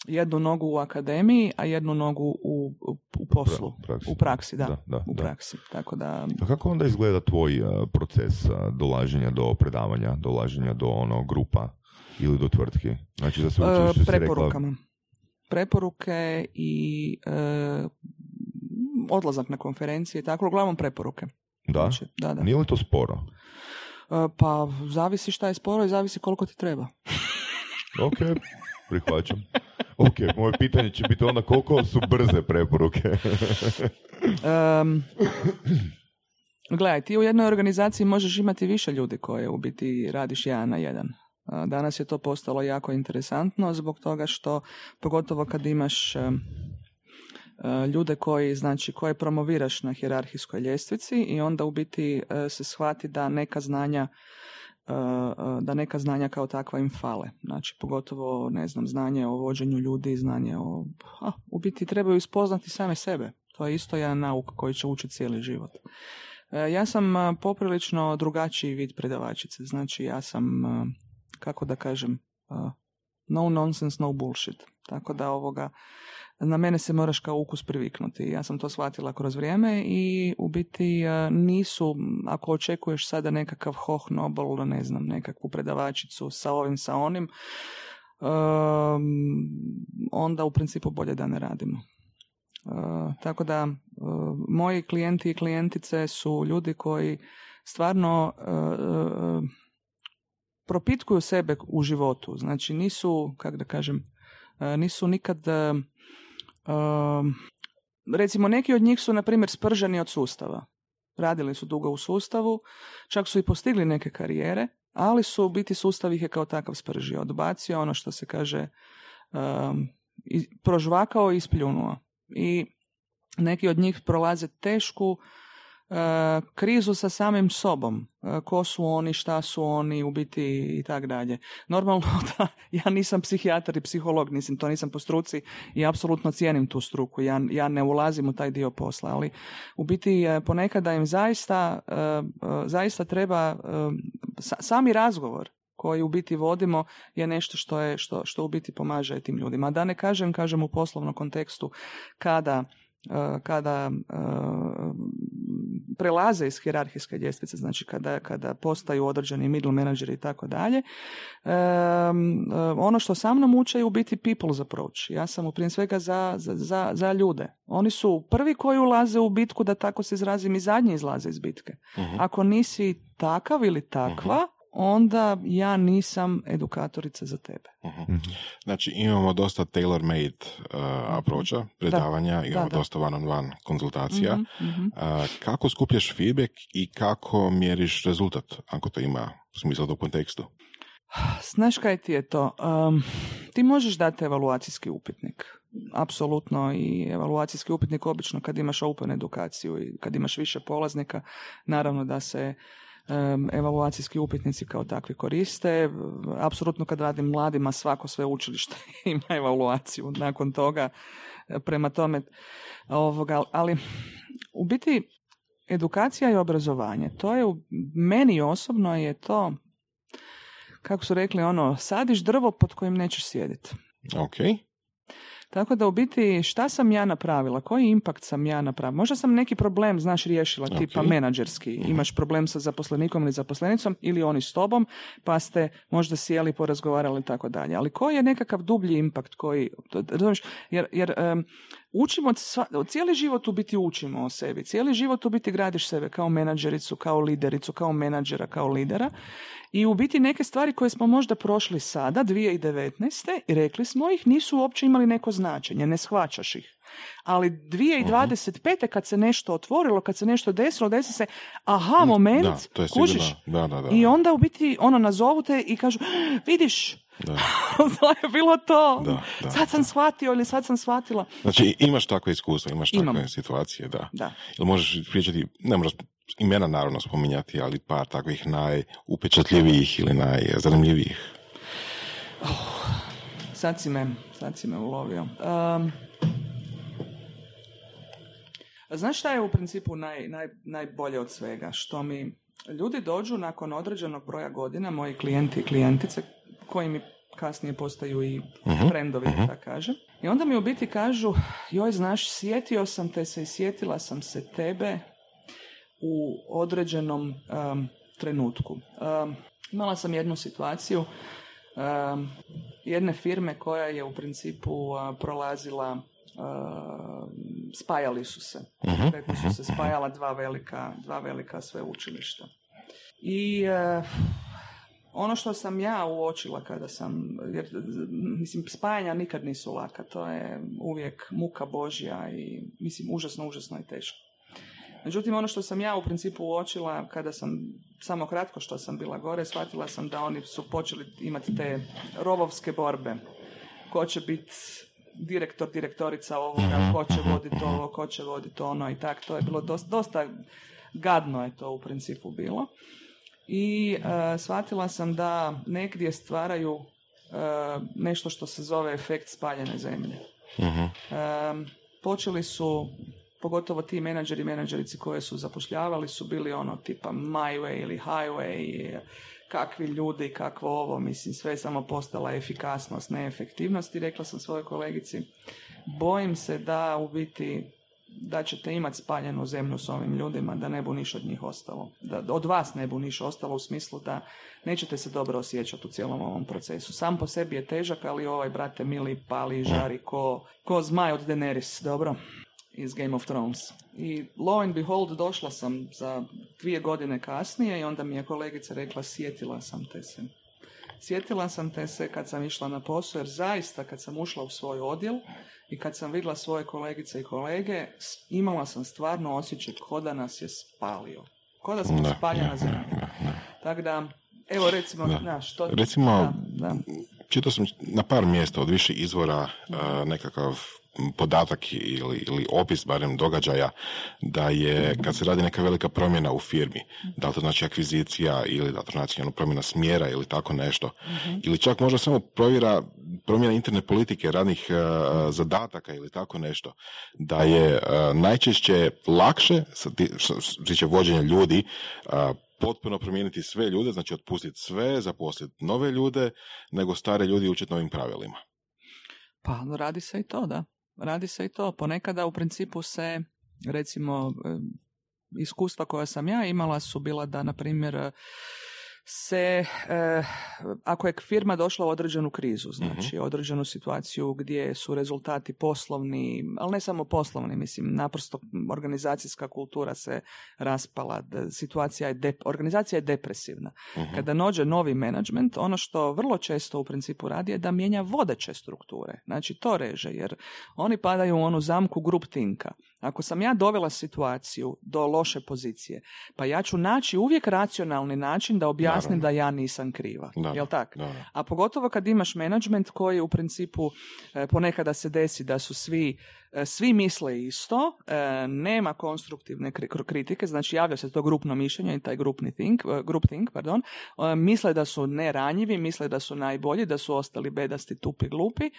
Speaker 4: jednu nogu u akademiji, a jednu nogu u, u poslu. U praksi, da. u praksi. Tako da...
Speaker 2: A kako onda izgleda tvoj proces dolaženja do predavanja, dolaženja do ono grupa ili do tvrtki? Znači da se
Speaker 4: učiš, Preporukama. Preporuke i odlazak na konferencije, tako uglavnom preporuke.
Speaker 2: Da? Znači, da, da. Nije li to sporo?
Speaker 4: E, pa zavisi šta je sporo i zavisi koliko ti treba.
Speaker 2: ok, prihvaćam. Ok, moje pitanje će biti onda koliko su brze preporuke.
Speaker 4: um, Gledaj, ti u jednoj organizaciji možeš imati više ljudi koje u biti radiš jedan na jedan. A, Danas je to postalo jako interesantno zbog toga što, pogotovo kad imaš e, e, ljude koji, znači, koje promoviraš na hjerarhijskoj ljestvici i onda u biti e, se shvati da neka znanja e, e, da neka znanja kao takva im fale. Znači, pogotovo, ne znam, znanje o vođenju ljudi, znanje o... A, u biti trebaju ispoznati same sebe. To je isto jedan nauk koji će učiti cijeli život. E, Ja sam poprilično drugačiji vid predavačice. Znači, ja sam, kako da kažem, no nonsense, no bullshit. Tako da ovoga, na mene se moraš kao ukus priviknuti. Ja sam to shvatila kroz vrijeme i u biti a, nisu, ako očekuješ sada nekakav hoh nobel, ne znam, nekakvu predavačicu sa ovim, sa onim, onda u principu bolje da ne radimo. Uh, tako da uh, moji klijenti i klijentice su ljudi koji stvarno uh, propitkuju sebe u životu. Znači nisu, kako da kažem, nisu nikad uh, um, recimo neki od njih su na primjer sprženi od sustava. Radili su dugo u sustavu, čak su i postigli neke karijere, ali su u biti sustav ih je kao takav spržio, odbacio ono što se kaže um, prožvakao i ispljunuo i neki od njih prolaze tešku e, krizu sa samim sobom. E, ko su oni, šta su oni, u biti i tak dalje. Normalno da ja nisam psihijatar i psiholog, nisam, to nisam po struci i apsolutno cijenim tu struku. Ja, ja ne ulazim u taj dio posla, ali u biti e, ponekada im zaista, e, e, zaista treba e, sa- sami razgovor koji u biti vodimo je nešto što je što, što u biti pomaže tim ljudima. Da ne kažem, kažem u poslovnom kontekstu kada e, kada e, prelaze iz hijerarhijske ljestvice, znači kada, kada postaju određeni middle menadžeri i tako dalje, e, ono što sa mnom uče je u biti people's approach. Ja sam u prije svega za, za, za, za ljude. Oni su prvi koji ulaze u bitku, da tako se izrazim, i zadnji izlaze iz bitke.
Speaker 3: Mhm.
Speaker 4: Ako nisi takav ili takva, onda ja nisam edukatorica za tebe.
Speaker 3: Mhm. Znači imamo dosta tailor-made uh, approacha, predavanja, imamo
Speaker 4: da.
Speaker 3: dosta one-on-one konzultacija.
Speaker 4: Mhm, mhm.
Speaker 3: Uh, kako skupljaš feedback i kako mjeriš rezultat, ako to ima smisla u kontekstu?
Speaker 4: Znaš kaj ti je to? Um, ti možeš dati evaluacijski upitnik. Apsolutno i evaluacijski upitnik obično kad imaš open edukaciju i kad imaš više polaznika, naravno da se evaluacijski upitnici kao takvi koriste. Apsolutno kad radim mladima svako sve učilište ima evaluaciju nakon toga. Prema tome, ovoga, ali u biti edukacija i obrazovanje, to je meni osobno je to kako su rekli, ono, sadiš drvo pod kojim nećeš sjediti.
Speaker 3: Ok,
Speaker 4: Tako da u biti šta sam ja napravila, koji impakt sam ja napravila? Možda sam neki problem, znaš, riješila, tipa
Speaker 3: Ok. Mhm.
Speaker 4: menadžerski. Imaš problem sa zaposlenikom ili zaposlenicom ili oni s tobom, pa ste možda sjeli, porazgovarali i tako dalje. Ali koji je nekakav dublji impakt koji, jer, jer em, učimo, sva, cijeli život u biti učimo o sebi, cijeli život u biti gradiš sebe kao menadžericu, kao lidericu, kao menadžera, kao lidera i u biti neke stvari koje smo možda prošli sada, 2019. i rekli smo ih, nisu uopće imali neko značenje, ne shvaćaš ih. Ali 2025. kad se nešto otvorilo, kad se nešto desilo, desi se aha moment,
Speaker 3: da, to je
Speaker 4: kužiš,
Speaker 3: da, da.
Speaker 4: i onda u biti ono nazovu te i kažu, vidiš,
Speaker 3: da.
Speaker 4: je bilo to,
Speaker 3: Da, da,
Speaker 4: sad sam shvatio ili sad sam shvatila.
Speaker 3: Znači imaš takve iskustva, imaš
Speaker 4: Imam.
Speaker 3: takve situacije, da.
Speaker 4: Da.
Speaker 3: Jel možeš pričati, ne moraš imena naravno spominjati, ali par takvih najupečatljivijih ili najzanimljivijih.
Speaker 4: Sad si me, sad si me ulovio. Um, znaš šta je u principu naj, naj, najbolje od svega? Što mi ljudi dođu nakon određenog broja godina, moji klijenti i klijentice, koji mi kasnije postaju i frendovi, da tako kažem. I onda mi u biti kažu, joj, znaš, sjetio sam te se i sjetila sam se tebe u određenom um, trenutku. Um, imala sam jednu situaciju um, jedne firme koja je u principu uh, prolazila spajali su se. Rekli su se spajala dva velika, dva velika sveučilišta. I uh, ono što sam ja uočila kada sam, jer mislim spajanja nikad nisu laka, to je uvijek muka Božja i mislim užasno, užasno je teško. Međutim, ono što sam ja u principu uočila kada sam, samo kratko što sam bila gore, shvatila sam da oni su počeli imati te rovovske borbe. Ko će biti direktor, direktorica ovoga, ko će voditi ovo, ko će voditi ono i tak. To je bilo dosta, dosta gadno je to u principu bilo. I uh, shvatila sam da negdje stvaraju uh, nešto što se zove efekt spaljene zemlje. Um, počeli su pogotovo ti menadžeri i menadžerici koje su zapošljavali su bili ono tipa my way ili highway, kakvi ljudi, kakvo ovo, mislim, sve je samo postala efikasnost, neefektivnost i rekla sam svojoj kolegici, bojim se da u biti da ćete imati spaljenu zemlju s ovim ljudima, da ne bu niš od njih ostalo. Da od vas ne bu niš ostalo u smislu da nećete se dobro osjećati u cijelom ovom procesu. Sam po sebi je težak, ali ovaj, brate, mili, pali, žari ko, ko zmaj od Daenerys, dobro? Iz Game of Thrones. I lo and behold došla sam za dvije godine kasnije i onda mi je kolegica rekla sjetila sam te se. Sjetila sam te se kad sam išla na posao jer zaista kad sam ušla u svoj odjel i kad sam vidjela svoje kolegice i kolege imala sam stvarno osjećaj ko da nas je spalio. Ko da smo spaljena zemlja. Tako da, evo recimo, znaš, to...
Speaker 3: Recimo, da, čitao sam na par mjesta od više izvora nekakav podatak ili, ili opis barem događaja da je kad se radi neka velika promjena u firmi, da li to znači akvizicija ili da to znači ono, promjena smjera ili tako nešto, ili čak možda samo provjera promjena interne politike, radnih uh, zadataka ili tako nešto, da je uh, najčešće lakše, što se tiče vođenja ljudi, uh, potpuno promijeniti sve ljude, znači otpustiti sve, zaposliti nove ljude, nego stare ljudi učiti novim pravilima.
Speaker 4: Pa radi se i to, da. Radi se i to. Ponekada u principu se, recimo, iskustva koja sam ja imala su bila da, na primjer, se, eh, ako je firma došla u određenu krizu, znači uh određenu situaciju gdje su rezultati poslovni, ali ne samo poslovni, mislim, naprosto organizacijska kultura se raspala, situacija je, de, organizacija je depresivna. uh Kada nođe novi menadžment, ono što vrlo često u principu radi je da mijenja vodeće strukture, znači to reže, jer oni padaju u onu zamku grup tinka. Ako sam ja dovela situaciju do loše pozicije, pa ja ću naći uvijek racionalni način da objasnim da ja nisam kriva. Jel tak? A pogotovo kad imaš menadžment koji u principu e, ponekada se desi da su svi e, svi misle isto, e, nema konstruktivne kritike, znači javlja se to grupno mišljenje i taj grupni think, group think, pardon, misle da su neranjivi, misle da su najbolji, da su ostali bedasti, tupi, glupi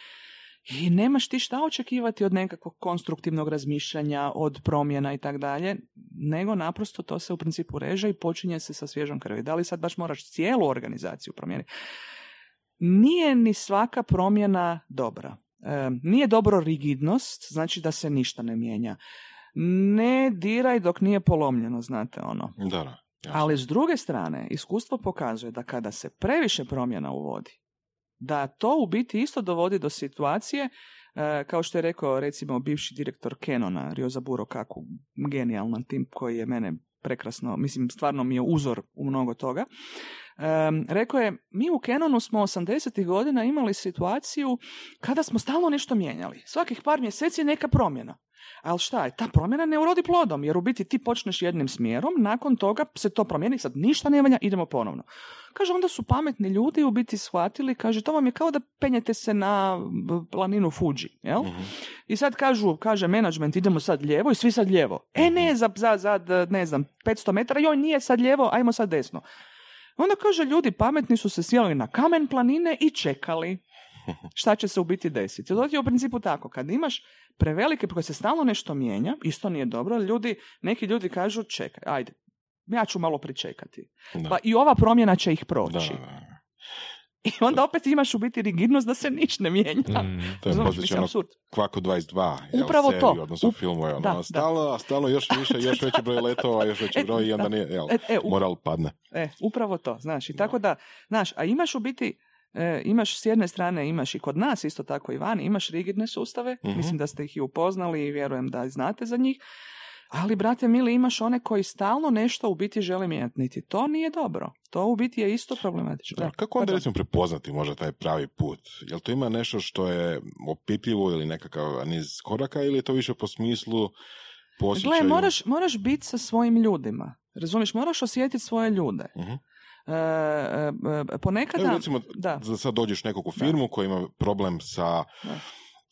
Speaker 4: i nemaš ti šta očekivati od nekakvog konstruktivnog razmišljanja, od promjena i tak dalje, nego naprosto to se u principu reže i počinje se sa svježom krvi. Da li sad baš moraš cijelu organizaciju promijeniti? Nije ni svaka promjena dobra. E, nije dobro rigidnost, znači da se ništa ne mijenja. Ne diraj dok nije polomljeno, znate ono.
Speaker 3: Da,
Speaker 4: Ali s druge strane, iskustvo pokazuje da kada se previše promjena uvodi, da to u biti isto dovodi do situacije e, kao što je rekao recimo bivši direktor Kenona Rioza Buro kako genijalan tim koji je mene prekrasno, mislim stvarno mi je uzor u mnogo toga. Um, rekao je, mi u Canonu smo 80. godina imali situaciju kada smo stalno nešto mijenjali. Svakih par mjeseci neka promjena. Ali šta je, ta promjena ne urodi plodom, jer u biti ti počneš jednim smjerom, nakon toga se to promijeni, sad ništa ne valja, idemo ponovno. Kaže, onda su pametni ljudi u biti shvatili, kaže, to vam je kao da penjete se na planinu Fuji, jel? Mhm. I sad kažu, kaže menadžment, idemo sad lijevo i svi sad lijevo. E ne, za, za, za ne znam, 500 metara, joj nije sad lijevo, ajmo sad desno. Onda kaže, ljudi pametni su se sjeli na kamen planine i čekali šta će se u biti desiti. To je u principu tako, kad imaš prevelike, koje se stalno nešto mijenja, isto nije dobro, ljudi, neki ljudi kažu čekaj, ajde, ja ću malo pričekati. Pa i ova promjena će ih proći. I onda opet imaš u biti rigidnost da se niš ne mijenja. Mm,
Speaker 3: to je ono Kvaku 22.
Speaker 4: Upravo
Speaker 3: jel,
Speaker 4: to.
Speaker 3: Odnosno U... filmu je ono, da, stalno, da. stalno još više, još veći broj letova, još veći e, broj i onda nije, jel, e, e, moral padne.
Speaker 4: E, upravo to, znaš, i tako da, znaš, a imaš u biti, E, imaš s jedne strane, imaš i kod nas isto tako i vani, imaš rigidne sustave, mhm. mislim da ste ih i upoznali i vjerujem da znate za njih, ali, brate mili, imaš one koji stalno nešto u biti žele mijenjati. Niti to nije dobro. To u biti je isto problematično.
Speaker 3: Da, kako onda recimo prepoznati možda taj pravi put? Jel to ima nešto što je opipljivo ili nekakav niz koraka ili je to više po smislu posjećaju.
Speaker 4: Gle, moraš, moraš biti sa svojim ljudima. Razumiješ, moraš osjetiti svoje ljude.
Speaker 3: Mhm.
Speaker 4: E, e, e, ponekada...
Speaker 3: Evo recimo,
Speaker 4: da.
Speaker 3: za sad dođeš nekog u firmu koji ima problem sa
Speaker 4: Da.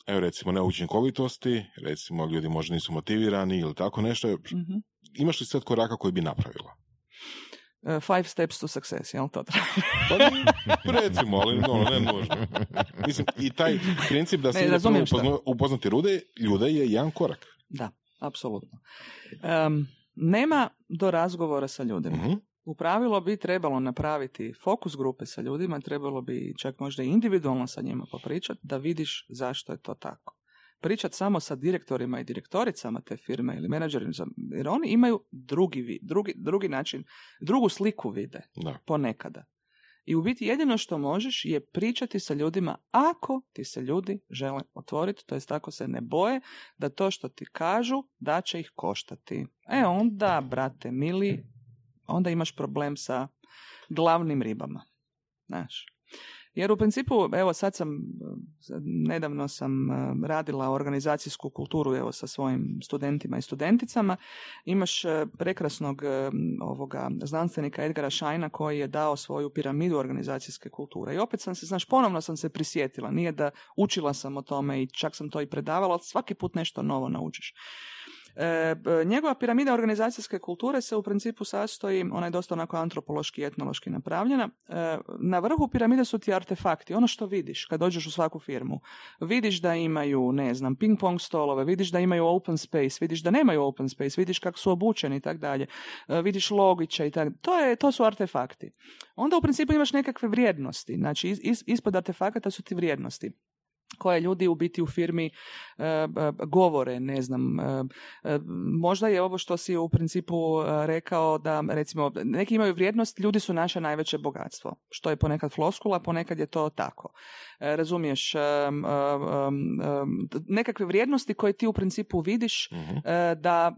Speaker 3: evo recimo neučinkovitosti, recimo ljudi možda nisu motivirani ili tako nešto.
Speaker 4: Mhm.
Speaker 3: Imaš li sad koraka koji bi napravila?
Speaker 4: Five steps to success, jel to treba?
Speaker 3: Pa recimo, ali no, ne nužno. Mislim, i taj princip da se
Speaker 4: Ne,
Speaker 3: ide upozna- upoznati ljude, ljude je jedan korak.
Speaker 4: Da, apsolutno. Em, nema do razgovora sa ljudima.
Speaker 3: Mhm.
Speaker 4: U pravilu bi trebalo napraviti fokus grupe sa ljudima, trebalo bi čak možda i individualno sa njima popričati da vidiš zašto je to tako. Pričat samo sa direktorima i direktoricama te firme ili menadžerima, jer oni imaju drugi, drugi, drugi način, drugu sliku vide
Speaker 3: Da.
Speaker 4: ponekada. I u biti jedino što možeš je pričati sa ljudima ako ti se ljudi žele otvoriti, to jest ako se ne boje da to što ti kažu da će ih koštati. E onda, brate mili, onda imaš problem sa glavnim ribama. Znaš. Jer u principu, evo sad sam, nedavno sam eh, radila organizacijsku kulturu evo sa svojim studentima i studenticama. Imaš eh, prekrasnog eh, ovoga znanstvenika Edgara Šajna koji je dao svoju piramidu organizacijske kulture. I opet sam se, znaš, ponovno sam se prisjetila. Nije da učila sam o tome i čak sam to i predavala, ali svaki put nešto novo naučiš. E, njegova piramida organizacijske kulture se u principu sastoji, ona je dosta onako antropološki i etnološki napravljena. E, na vrhu piramide su ti artefakti, ono što vidiš kad dođeš u svaku firmu. Vidiš da imaju, ne znam, ping pong stolove, vidiš da imaju open space, vidiš da nemaju open space, vidiš kako su obučeni i tako dalje, E, vidiš logiće i tako. To, je, to su artefakti. Onda u principu imaš nekakve vrijednosti, znači is- is- ispod artefakata su ti vrijednosti koje ljudi u biti u firmi e, govore, ne znam, e, e, možda je ovo što si u principu e, rekao da recimo neki imaju vrijednost, ljudi su naše najveće bogatstvo, što je ponekad floskula, ponekad je to tako. E, razumiješ, e, e, e, nekakve vrijednosti koje ti u principu vidiš
Speaker 3: Mhm.
Speaker 4: e, da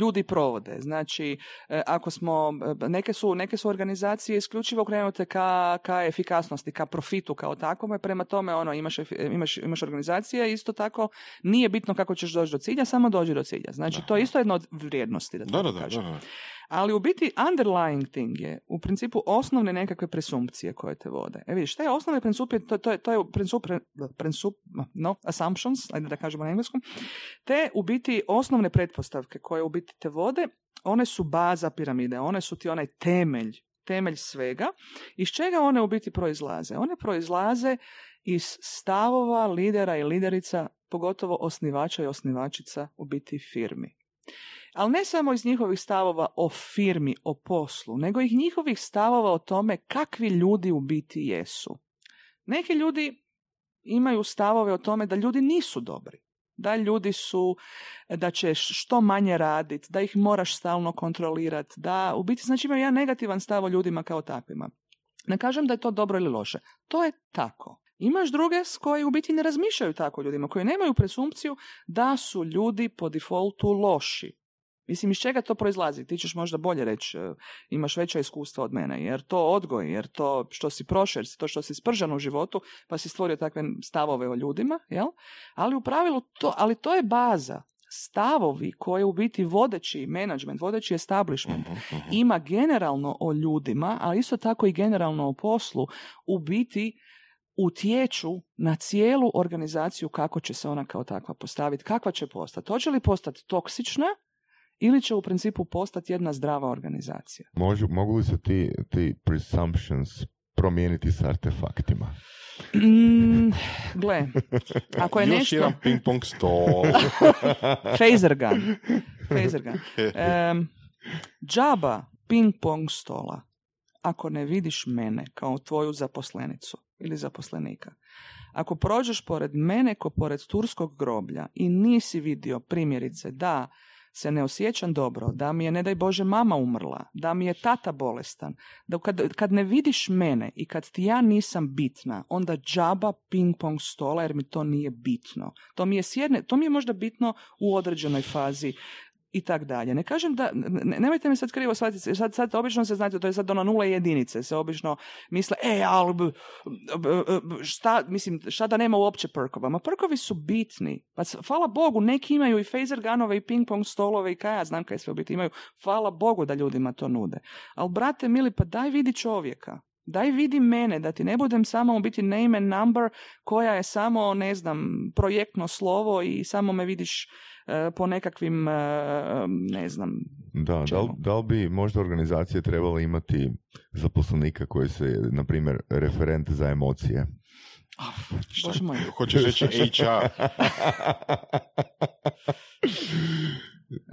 Speaker 4: ljudi provode. Znači, e, ako smo, neke su, neke su organizacije isključivo okrenute ka, ka efikasnosti, ka profitu kao takvome, prema tome ono, imaš, imaš, imaš organizacije, isto tako nije bitno kako ćeš doći do cilja, samo dođi do cilja. Znači, to je isto jedna od vrijednosti, da
Speaker 3: Da,
Speaker 4: tako
Speaker 3: da, da, da,
Speaker 4: kažem.
Speaker 3: da.
Speaker 4: Ali u biti underlying thing je u principu osnovne nekakve presumpcije koje te vode. E vidiš, te osnovne presumpcije, to, to, je, to je princip, princip, no, assumptions, ajde da kažemo na engleskom, te u biti osnovne pretpostavke koje u biti te vode, one su baza piramide, one su ti onaj temelj, temelj svega. Iz čega one u biti proizlaze? One proizlaze iz stavova lidera i liderica, pogotovo osnivača i osnivačica u biti firmi. Ali ne samo iz njihovih stavova o firmi, o poslu, nego i njihovih stavova o tome kakvi ljudi u biti jesu. Neki ljudi imaju stavove o tome da ljudi nisu dobri, da ljudi su, da ćeš što manje raditi, da ih moraš stalno kontrolirati, da u biti znači imaju jedan negativan stav o ljudima kao takvima. Ne kažem da je to dobro ili loše, to je tako. Imaš druge s koji u biti ne razmišljaju tako o ljudima, koji nemaju presumpciju da su ljudi po defaultu loši. Mislim, iz čega to proizlazi? Ti ćeš možda bolje reći, e, imaš veća iskustva od mene, jer to odgoj, jer to što si si to što si spržan u životu, pa si stvorio takve stavove o ljudima, jel? Ali u pravilu to, ali to je baza. Stavovi koje u biti vodeći management, vodeći establishment
Speaker 3: Mhm, mhm.
Speaker 4: ima generalno o ljudima, ali isto tako i generalno o poslu, u biti utječu na cijelu organizaciju kako će se ona kao takva postaviti, kakva će postati. Hoće li postati toksična ili će u principu postati jedna zdrava organizacija?
Speaker 2: Možu, mogu li se ti, ti presumptions promijeniti s artefaktima?
Speaker 4: Mm, gle, ako je
Speaker 3: Još
Speaker 4: nešto...
Speaker 3: jedan ping pong stol.
Speaker 4: Phaser gun. Phaser gun. Em, džaba ping pong stola ako ne vidiš mene kao tvoju zaposlenicu ili zaposlenika. Ako prođeš pored mene ko pored turskog groblja i nisi vidio primjerice da se ne osjećam dobro, da mi je, ne daj Bože, mama umrla, da mi je tata bolestan, da kad, kad ne vidiš mene i kad ti ja nisam bitna, onda džaba ping pong stola jer mi to nije bitno. To mi je, s jedne, to mi je možda bitno u određenoj fazi i tak dalje. Ne kažem da, ne, nemojte me sad krivo shvatiti, sad, sad obično se znate, to je sad ona nula jedinice, se obično misle, e, ali b- b- b- šta, mislim, šta da nema uopće perkova? Ma perkovi su bitni. Pa hvala Bogu, neki imaju i phaser gunove i ping pong stolove i kaj ja znam kaj sve u biti imaju. Hvala Bogu da ljudima to nude. Ali brate mili, pa daj vidi čovjeka. Daj vidi mene, da ti ne budem samo u biti name and number koja je samo, ne znam, projektno slovo i samo me vidiš e, po nekakvim, e, ne znam,
Speaker 2: Da, da li, da li bi možda organizacije trebale imati zaposlenika koji se, na primjer, referent za emocije?
Speaker 4: bože moj.
Speaker 3: Hoćeš reći HR?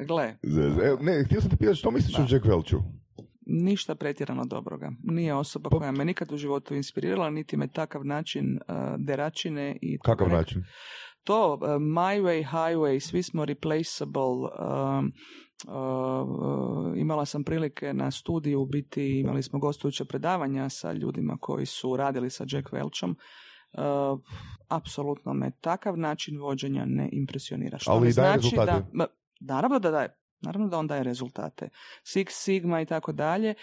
Speaker 4: Gle,
Speaker 2: ne, htio sam te pitati što misliš o Jack Welchu?
Speaker 4: Ništa pretjerano dobroga. Nije osoba koja me nikad u životu inspirirala, niti me takav način e, deračine i...
Speaker 2: Kakav
Speaker 4: rek-
Speaker 2: način?
Speaker 4: To, uh, my way, highway, svi smo replaceable. um, uh, imala sam prilike na studiju biti, imali smo gostujuća predavanja sa ljudima koji su radili sa Jack Welchom. Uh, apsolutno me takav način vođenja ne impresionira. Što
Speaker 2: Ali
Speaker 4: ne
Speaker 2: daje
Speaker 4: znači
Speaker 2: rezultate.
Speaker 4: da... Naravno da daje. Naravno da on daje rezultate. Six Sigma i tako dalje.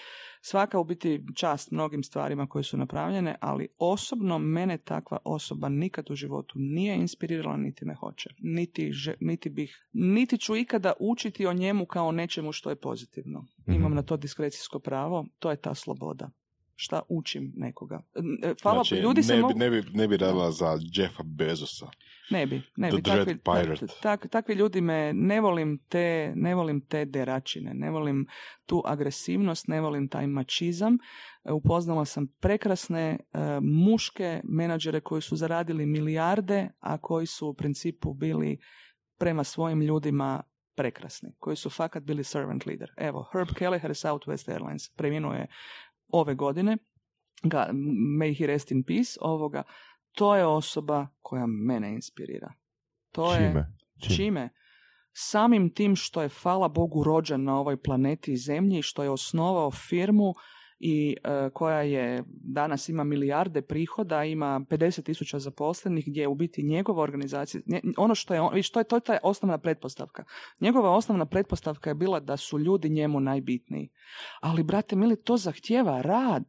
Speaker 4: Svaka u biti čast mnogim stvarima koje su napravljene, ali osobno mene takva osoba nikad u životu nije inspirirala, niti me hoće. Niti, že- niti bih, niti ću ikada učiti o njemu kao nečemu što je pozitivno. Imam
Speaker 2: Mhm.
Speaker 4: na to diskrecijsko pravo, to je ta sloboda. Šta učim nekoga. E, Hvala,
Speaker 3: Znači,
Speaker 4: ljudi se
Speaker 3: ne,
Speaker 4: mogu...
Speaker 3: bi, ne, bi, ne bi radila za Jeffa Bezosa.
Speaker 4: Ne bi, ne bi. Takvi, tak- takvi ljudi me, ne volim te, ne volim te deračine, ne volim tu agresivnost, ne volim taj mačizam. E, Upoznala sam prekrasne e, muške menadžere koji su zaradili milijarde, a koji su u principu bili prema svojim ljudima prekrasni, koji su fakat bili servant leader. Evo, Herb Kelleher Southwest Airlines preminuo je ove godine, ga, may he rest in peace, ovoga, to je osoba koja mene inspirira. To je
Speaker 2: Čime? Čime?
Speaker 4: čime? Samim tim što je, hvala Bogu, rođen na ovoj planeti i zemlji, što je osnovao firmu i e, koja je danas ima milijarde prihoda, ima 50 tisuća zaposlenih, gdje je u biti njegova organizacija, nje- ono što je, on, vidiš, to je, to je ta osnovna pretpostavka. Njegova osnovna pretpostavka je bila da su ljudi njemu najbitniji. Ali, brate, mili, to zahtjeva rad.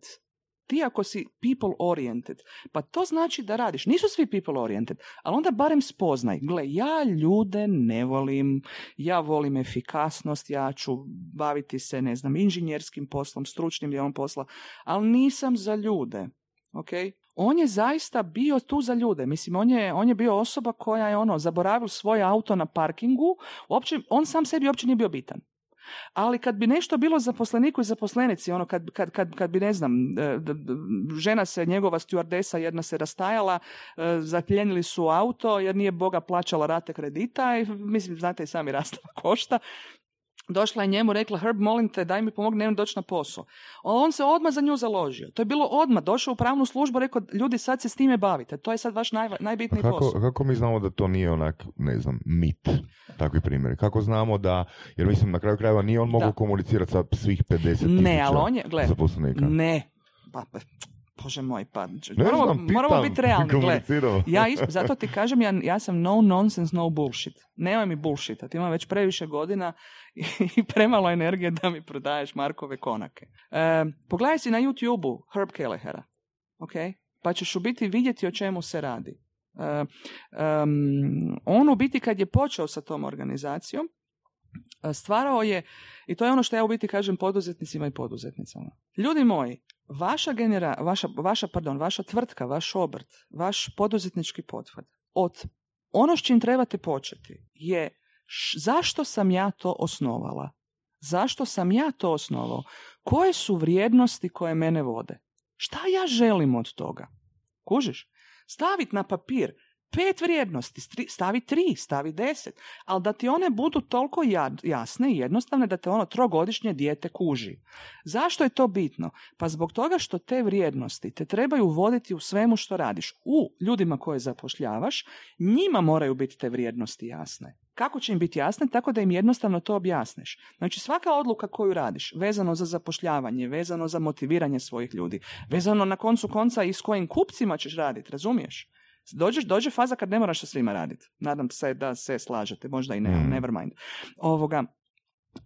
Speaker 4: Ti ako si people oriented, pa to znači da radiš. Nisu svi people oriented, ali onda barem spoznaj. Gle, ja ljude ne volim, ja volim efikasnost, ja ću baviti se, ne znam, inženjerskim poslom, stručnim dijelom posla, ali nisam za ljude. Ok? On je zaista bio tu za ljude. Mislim, on je, on je bio osoba koja je ono, zaboravio svoj auto na parkingu, uopće, on sam sebi uopće nije bio bitan. Ali kad bi nešto bilo zaposleniku i zaposlenici, ono kad, kad, kad, kad bi, ne znam, e, žena se, njegova stewardesa, jedna se rastajala, e, zapljenili su auto jer nije Boga plaćala rate kredita i mislim, znate i sami rastava košta. Došla je njemu, rekla, Herb, molim te, daj mi pomogne, nemam doći na posao. On se odmah za nju založio. To je bilo odmah. Došao u pravnu službu, rekao, ljudi, sad se s time bavite. To je sad vaš naj, najbitniji
Speaker 2: Kako,
Speaker 4: posao.
Speaker 2: kako mi znamo da to nije onak, ne znam, mit, takvi primjeri? Kako znamo da, jer mislim na kraju krajeva nije on mogao komunicirati sa svih 50 tisuća
Speaker 4: Ne, ali on je, gle,
Speaker 2: zaposlenika?
Speaker 4: ne. Pa, pa, bože moj, pa,
Speaker 2: Ne
Speaker 4: moramo, moramo biti realni, gle. Ja is- zato ti kažem, ja, ja sam no nonsense, no bullshit. Nemoj mi bullshita, ti imam već previše godina i premalo energije da mi prodaješ Markove konake. E, pogledaj si na YouTube-u Herb Kellehera, ok? Pa ćeš u biti vidjeti o čemu se radi. E, em, on u biti kad je počeo sa tom organizacijom, e, stvarao je, i to je ono što ja u biti kažem poduzetnicima i poduzetnicama. Ljudi moji, vaša genera, vaša, vaša, pardon, vaša tvrtka, vaš obrt, vaš poduzetnički pothvat, od ono s čim trebate početi je š- zašto sam ja to osnovala? Zašto sam ja to osnovao? Koje su vrijednosti koje mene vode? Šta ja želim od toga? Kužiš? Stavit na papir pet vrijednosti, stavi tri, stavi deset, ali da ti one budu toliko ja- jasne i jednostavne da te ono trogodišnje dijete kuži. Zašto je to bitno? Pa zbog toga što te vrijednosti te trebaju voditi u svemu što radiš. U ljudima koje zapošljavaš, njima moraju biti te vrijednosti jasne. Kako će im biti jasne? Tako da im jednostavno to objasniš. Znači svaka odluka koju radiš, vezano za zapošljavanje, vezano za motiviranje svojih ljudi, vezano na koncu konca i s kojim kupcima ćeš raditi, razumiješ? Dođeš, dođe faza kad ne moraš sa svima raditi. Nadam se da se slažete, možda i ne,
Speaker 2: Mm.
Speaker 4: never mind. Ovoga,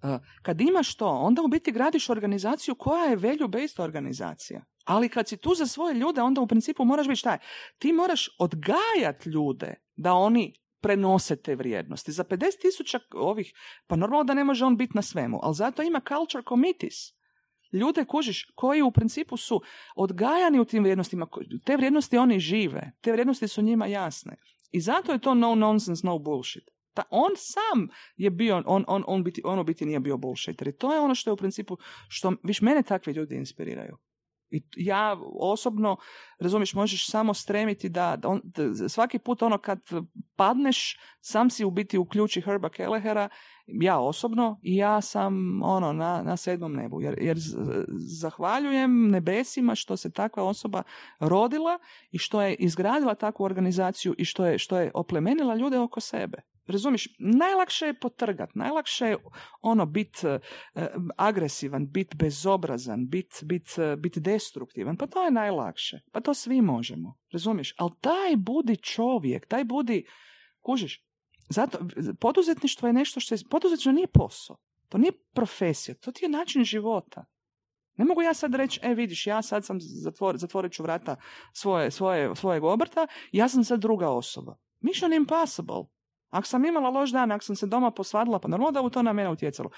Speaker 4: Uh, kad imaš to, onda u biti gradiš organizaciju koja je value-based organizacija. Ali kad si tu za svoje ljude, onda u principu moraš biti šta je? Ti moraš odgajati ljude da oni prenose te vrijednosti. Za 50 tisuća ovih, pa normalno da ne može on biti na svemu, ali zato ima culture committees. Ljude kužiš koji u principu su odgajani u tim vrijednostima, te vrijednosti oni žive, te vrijednosti su njima jasne. I zato je to no nonsense, no bullshit. Ta, on sam je bio, on, on, on, biti, on u biti nije bio bullshit. I to je ono što je u principu, što, viš, mene takvi ljudi inspiriraju. I ja osobno, razumiješ, možeš samo stremiti da, on, svaki put ono kad padneš, sam si u biti uključi Herba Kellehera, ja osobno, i ja sam ono na, na sedmom nebu. Jer, jer zahvaljujem nebesima što se takva osoba rodila i što je izgradila takvu organizaciju i što je, što je oplemenila ljude oko sebe. Razumiješ, najlakše je potrgat, najlakše je ono bit uh, agresivan, bit bezobrazan, bit, bit, uh, bit destruktivan, pa to je najlakše, pa to svi možemo, razumiješ, ali daj budi čovjek, daj budi, kužiš, zato, poduzetništvo je nešto što je, poduzetništvo nije posao, to nije profesija, to ti je način života. Ne mogu ja sad reći, e vidiš, ja sad sam zatvor, zatvorit ću vrata svoje, svoje, svojeg obrta, ja sam sad druga osoba. Mission impossible. Ako sam imala loš dan, ako sam se doma posvadila, pa normalno da u to na mene utjecalo.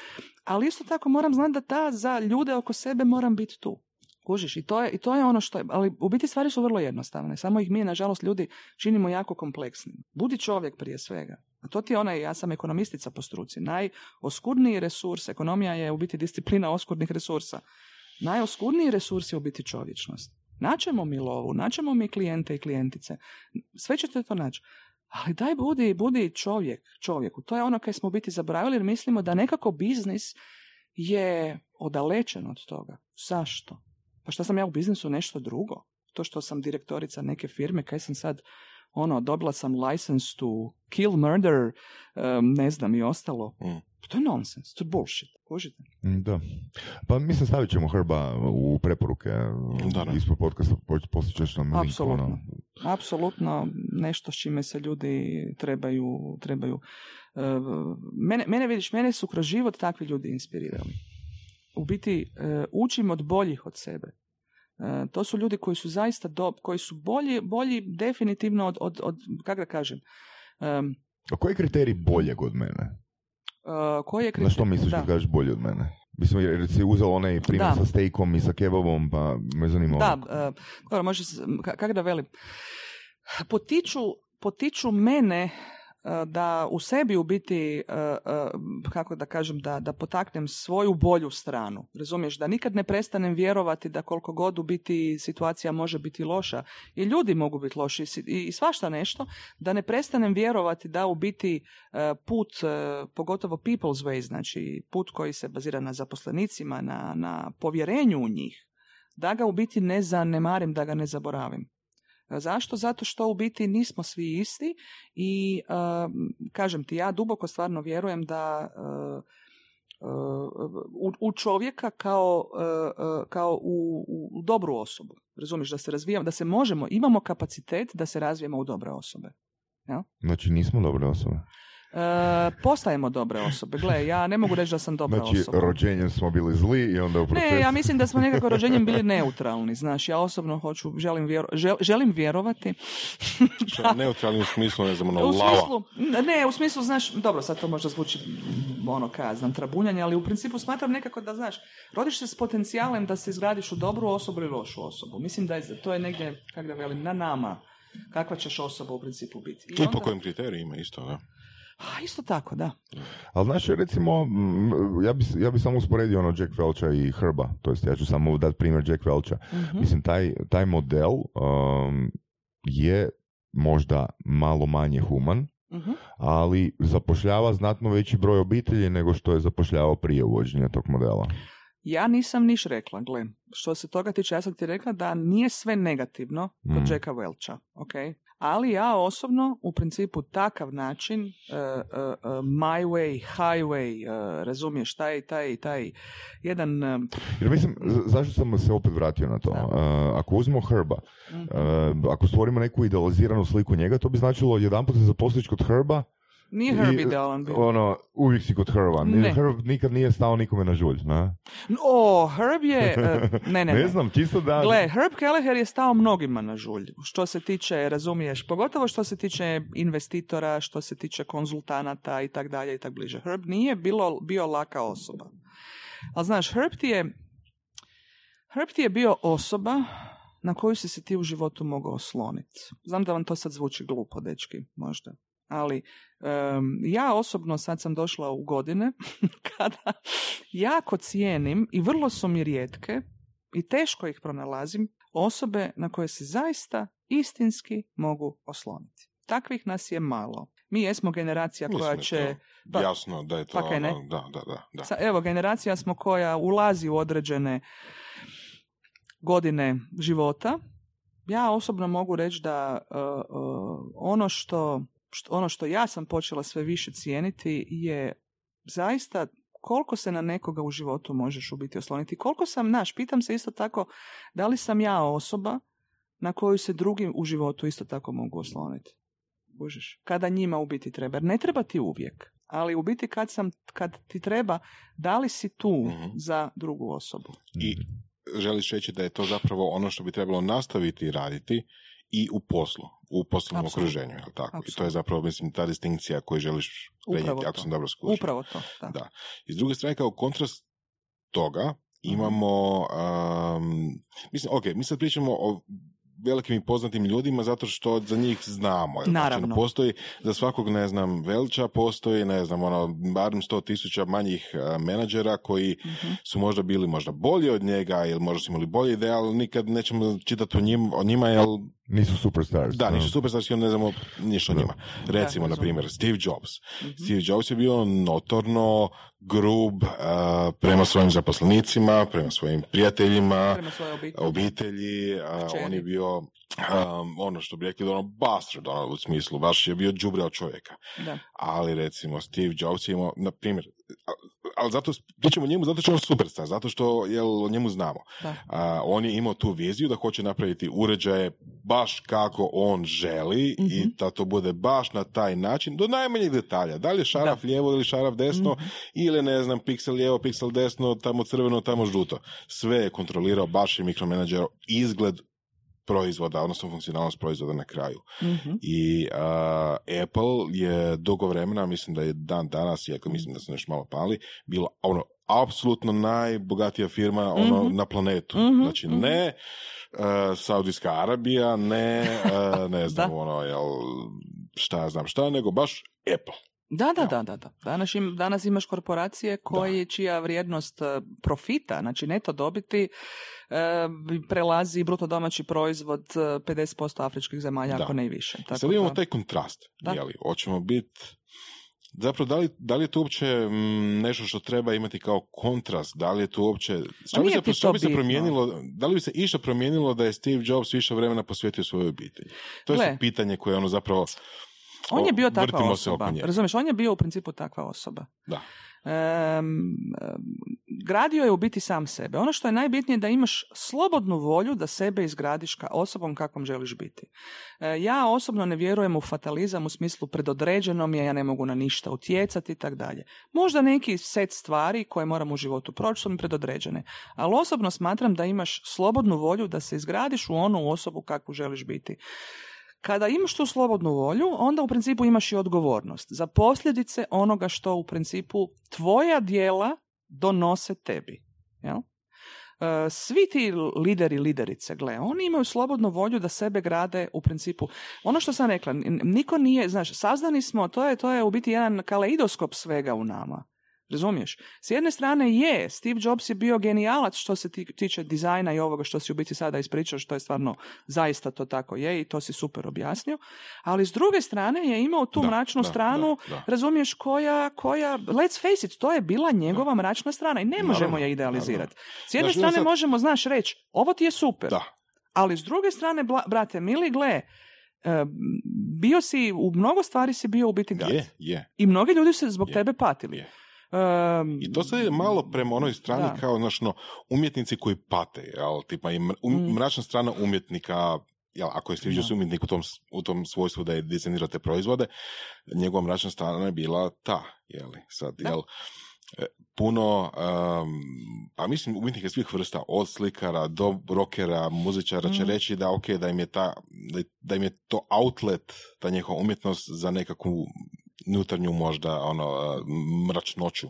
Speaker 4: Ali isto tako moram znati da ta za ljude oko sebe moram biti tu. Kužiš, i to, je, i to je ono što je, ali u biti stvari su vrlo jednostavne, samo ih mi, nažalost, ljudi činimo jako kompleksnim. Budi čovjek prije svega. A to ti je onaj, ja sam ekonomistica po struci, najoskudniji resurs, ekonomija je u biti disciplina oskudnih resursa. Najoskudniji resurs je u biti čovječnost. Naćemo mi lovu, naćemo mi klijente i klijentice, sve ćete to naći. Ali daj budi, budi čovjek čovjeku. To je ono kaj smo biti zaboravili jer mislimo da nekako biznis je odalečen od toga. Zašto? Pa šta sam ja u biznisu nešto drugo? To što sam direktorica neke firme, kaj sam sad ono, dobila sam license to kill murder, um, ne znam i ostalo. Mm. To je nonsens, to je bullshit, kužite?
Speaker 2: Mm, da. Pa mislim stavit ćemo Hrba u preporuke da, ispod podcasta, poslije ćeš nam link.
Speaker 4: Apsolutno, ono. apsolutno nešto s čime se ljudi trebaju, trebaju. Uh, mene, mene, vidiš, mene su kroz život takvi ljudi inspirirali. U biti uh, učim od boljih od sebe. Uh, to su ljudi koji su zaista dob, koji su bolji, bolji definitivno od, od, od kako da kažem. Um,
Speaker 2: A koji je kriterij boljeg od mene?
Speaker 4: Uh, koji je
Speaker 2: kriterij? Na što misliš da, kažeš bolje od mene? Mislim, jer si uzeo onaj primjer sa stejkom i sa kebabom, pa me zanima
Speaker 4: Da, uh, dobro, može, kako da velim, potiču, potiču mene da u sebi u biti, e, e, kako da kažem, da, da potaknem svoju bolju stranu. Razumiješ, da nikad ne prestanem vjerovati da koliko god u biti situacija može biti loša i ljudi mogu biti loši i svašta nešto, da ne prestanem vjerovati da u biti put, pogotovo people's way, znači put koji se bazira na zaposlenicima, na, na povjerenju u njih, da ga u biti ne zanemarim, da ga ne zaboravim. Zašto? Zato što u biti nismo svi isti i kažem ti, ja duboko stvarno vjerujem da u, čovjeka kao, kao u, u dobru osobu. Razumiješ, da se razvijamo, da se možemo, imamo kapacitet da se razvijemo u dobre osobe. Ja?
Speaker 2: Znači nismo dobre osobe?
Speaker 4: E, postajemo dobre osobe. Gle, ja ne mogu reći da sam dobra
Speaker 2: znači,
Speaker 4: osoba.
Speaker 2: Znači, rođenjem smo bili zli i onda u procesu...
Speaker 4: Ne, ja mislim da smo nekako rođenjem bili neutralni. Znaš, ja osobno hoću, želim, vjero, želim vjerovati.
Speaker 3: neutralni u smislu, ne znam, ono,
Speaker 4: u smislu, Ne, u smislu, znaš, dobro, sad to možda zvuči ono, kaj znam, trabunjanje, ali u principu smatram nekako da, znaš, rodiš se s potencijalem da se izgradiš u dobru osobu ili lošu osobu. Mislim da je, to je negdje, kako da velim, na nama kakva ćeš osoba u principu biti.
Speaker 3: I, I po kojim kriterijima isto, da?
Speaker 4: A, isto tako, da.
Speaker 2: Ali znaš, recimo, ja bi, ja bi samo usporedio ono Jack Welcha i Herba, to jest ja ću samo dati primjer Jack Welcha. mm Mislim, taj, taj model um, je možda malo manje human, mhm. ali zapošljava znatno veći broj obitelji nego što je zapošljavao prije uvođenja tog modela.
Speaker 4: Ja nisam niš rekla, gle, što se toga tiče, ja sam ti rekla da nije sve negativno kod mm. Jacka Welcha, ok? Ali ja osobno u principu takav način uh, uh, my way, highway, razumiješ, taj, taj, taj jedan...
Speaker 2: Jer mislim, zašto sam se opet vratio na to? ako uzmemo Herba, mhm. ako stvorimo neku idealiziranu sliku njega, to bi značilo jedan put se zaposliš kod Herba,
Speaker 4: Nije Herb
Speaker 2: I,
Speaker 4: idealan bio.
Speaker 2: Ono, uvijek si kod Herba.
Speaker 4: Ne.
Speaker 2: Herb nikad nije stao nikome na žulj, na?
Speaker 4: O, Herb je... e, ne, ne, ne.
Speaker 2: znam, čisto da...
Speaker 4: Gle, Herb Kelleher je stao mnogima na žulj, što se tiče, razumiješ, pogotovo što se tiče investitora, što se tiče konzultanata i tak dalje i tak bliže. Herb nije bilo, bio laka osoba. Ali znaš, Herb ti je, Herb ti je bio osoba na koju si se ti u životu mogao osloniti. Znam da vam to sad zvuči glupo, dečki, možda. Ali em, ja osobno sad sam došla u godine kada jako cijenim i vrlo su mi rijetke i teško ih pronalazim osobe na koje se zaista istinski mogu osloniti. Takvih nas je malo. Mi jesmo generacija
Speaker 3: Mislim
Speaker 4: koja će... pa-
Speaker 3: jasno da je to
Speaker 4: pa ne?
Speaker 3: da, da, da, da.
Speaker 4: Sa- Evo, generacija smo koja ulazi u određene godine života. Ja osobno mogu reći da uh, uh, ono što, što, ono što ja sam počela sve više cijeniti je zaista koliko se na nekoga u životu možeš u biti osloniti. Koliko sam, naš, pitam se isto tako da li sam ja osoba na koju se drugi u životu isto tako mogu osloniti. Kužiš? Kada njima u biti treba. Ne treba ti uvijek. Ali u biti kad, sam, kad ti treba, da li si tu
Speaker 3: Mhm.
Speaker 4: za drugu osobu?
Speaker 3: I želiš reći da je to zapravo ono što bi trebalo nastaviti raditi i u poslu, u poslovnom
Speaker 4: Apsolutno.
Speaker 3: okruženju, jel tako? I to je zapravo, mislim, ta distinkcija koju želiš prenijeti, ako sam dobro skušao.
Speaker 4: Upravo to. Da.
Speaker 3: Da. I s druge strane, kao kontrast toga, imamo, um, mislim, ok, mi sad pričamo o velikim i poznatim ljudima zato što za njih znamo. jel? Znači,
Speaker 4: Naravno.
Speaker 3: ono, postoji, za svakog, ne znam, Velča postoji, ne znam, ono, barem sto tisuća manjih menadžera koji
Speaker 4: Mhm.
Speaker 3: su možda bili možda bolji od njega ili možda su imali bolje ideje, ali nikad nećemo čitati o, njim, o njima, jer
Speaker 2: Nisu superstars.
Speaker 3: da, nisu superstarski, ne znamo ništa o njima. Recimo, na primjer, Steve Jobs.
Speaker 4: Mhm.
Speaker 3: Steve Jobs je bio notorno grub uh, prema svojim zaposlenicima, prema svojim prijateljima,
Speaker 4: Prema obitelji.
Speaker 3: obitelji, uh,
Speaker 4: Kćeri.
Speaker 3: on je bio um, ono što bi rekli ono bastard ono, u smislu, baš je bio đubre od čovjeka.
Speaker 4: Da.
Speaker 3: Ali recimo Steve Jobs je imao, na primjer, ali zato pričamo o njemu zato što je on superstar, zato što jel, o njemu znamo.
Speaker 4: Da.
Speaker 3: A, on je imao tu viziju da hoće napraviti uređaje baš kako on želi
Speaker 4: Mhm.
Speaker 3: i da to bude baš na taj način, do najmanjih detalja. Da li je šaraf lijevo ili šaraf desno,
Speaker 4: Mhm.
Speaker 3: ili ne znam, piksel lijevo, piksel desno, tamo crveno, tamo žuto. Sve je kontrolirao, baš je mikromenadžer izgled proizvoda, odnosno funkcionalnost proizvoda na kraju.
Speaker 4: Mhm.
Speaker 3: I a, Apple je dugo vremena, mislim da je dan danas, iako mislim da su nešto malo pali, bila ono apsolutno najbogatija firma ono
Speaker 4: Mhm.
Speaker 3: na planetu.
Speaker 4: Mhm,
Speaker 3: Znači
Speaker 4: mhm.
Speaker 3: ne e, Saudijska Arabija, ne e, ne znam ono jel šta ja znam šta, nego baš Apple.
Speaker 4: Da, da, da, da, da. Danas, im, danas imaš korporacije koji, čija vrijednost e, profita, znači neto dobiti, e, prelazi bruto domaći proizvod e, 50% afričkih zemalja,
Speaker 3: Da.
Speaker 4: ako ne i više. Tako
Speaker 3: Sad imamo
Speaker 4: da-
Speaker 3: taj kontrast,
Speaker 4: Da.
Speaker 3: je li? Hoćemo biti Zapravo, da li, da li je to uopće mm, nešto što treba imati kao kontrast? Da li je to uopće... Što bi, se, što
Speaker 4: to
Speaker 3: bi se promijenilo, da li bi se išta promijenilo da je Steve Jobs više vremena posvetio svojoj obitelji? To je
Speaker 4: Gle.
Speaker 3: pitanje koje ono zapravo...
Speaker 4: On je bio takva osoba. Razumiješ, on je bio u principu takva osoba.
Speaker 3: Da.
Speaker 4: Em, gradio je u biti sam sebe. Ono što je najbitnije je da imaš slobodnu volju da sebe izgradiš ka osobom kakvom želiš biti. E, ja osobno ne vjerujem u fatalizam u smislu predodređeno mi je, ja ne mogu na ništa utjecati i tak dalje. Možda neki set stvari koje moram u životu proći su mi predodređene. Ali osobno smatram da imaš slobodnu volju da se izgradiš u onu osobu kakvu želiš biti. Kada imaš tu slobodnu volju, onda u principu imaš i odgovornost za posljedice onoga što u principu tvoja dijela donose tebi. Jel? E, Svi ti lideri, liderice, gle, oni imaju slobodnu volju da sebe grade u principu. Ono što sam rekla, niko nije, znaš, saznani smo, to je, to je u biti jedan kaleidoskop svega u nama. Razumiješ? S jedne strane je, Steve Jobs je bio genijalac što se ti- tiče dizajna i ovoga što si u biti sada ispričao, što je stvarno zaista to tako je i to si super objasnio, ali s druge strane je imao tu
Speaker 3: Da,
Speaker 4: mračnu
Speaker 3: da,
Speaker 4: stranu,
Speaker 3: da, da.
Speaker 4: razumiješ, koja, koja, let's face it, to je bila njegova mračna strana i ne možemo je idealizirati. S jedne strane
Speaker 3: sad-
Speaker 4: možemo, znaš, reći, ovo ti je super,
Speaker 3: Da,
Speaker 4: ali s druge strane, bla- brate, mili, gle, e, bio si, u mnogo stvari si bio u biti gad.
Speaker 3: je, je.
Speaker 4: I mnogi ljudi su zbog
Speaker 3: Je,
Speaker 4: tebe patili.
Speaker 3: je.
Speaker 4: Em,
Speaker 3: I to je malo prema onoj strani
Speaker 4: Da.
Speaker 3: kao, znaš, no, umjetnici koji pate, jel, tipa i um-
Speaker 4: Mm.
Speaker 3: mračna strana umjetnika jel, ako je Steve Jobs umjetnik u tom, u tom svojstvu da je dizajnirao te proizvode, njegova mračna strana je bila ta, jeli, sad, jel, e, puno, um, pa mislim umjetnike svih vrsta, od slikara do rokera, muzičara će
Speaker 4: Mhm.
Speaker 3: reći da ok, da im je ta, da, da im je to outlet, ta njihova umjetnost za nekakvu unutarnju možda ono uh, mračnoću,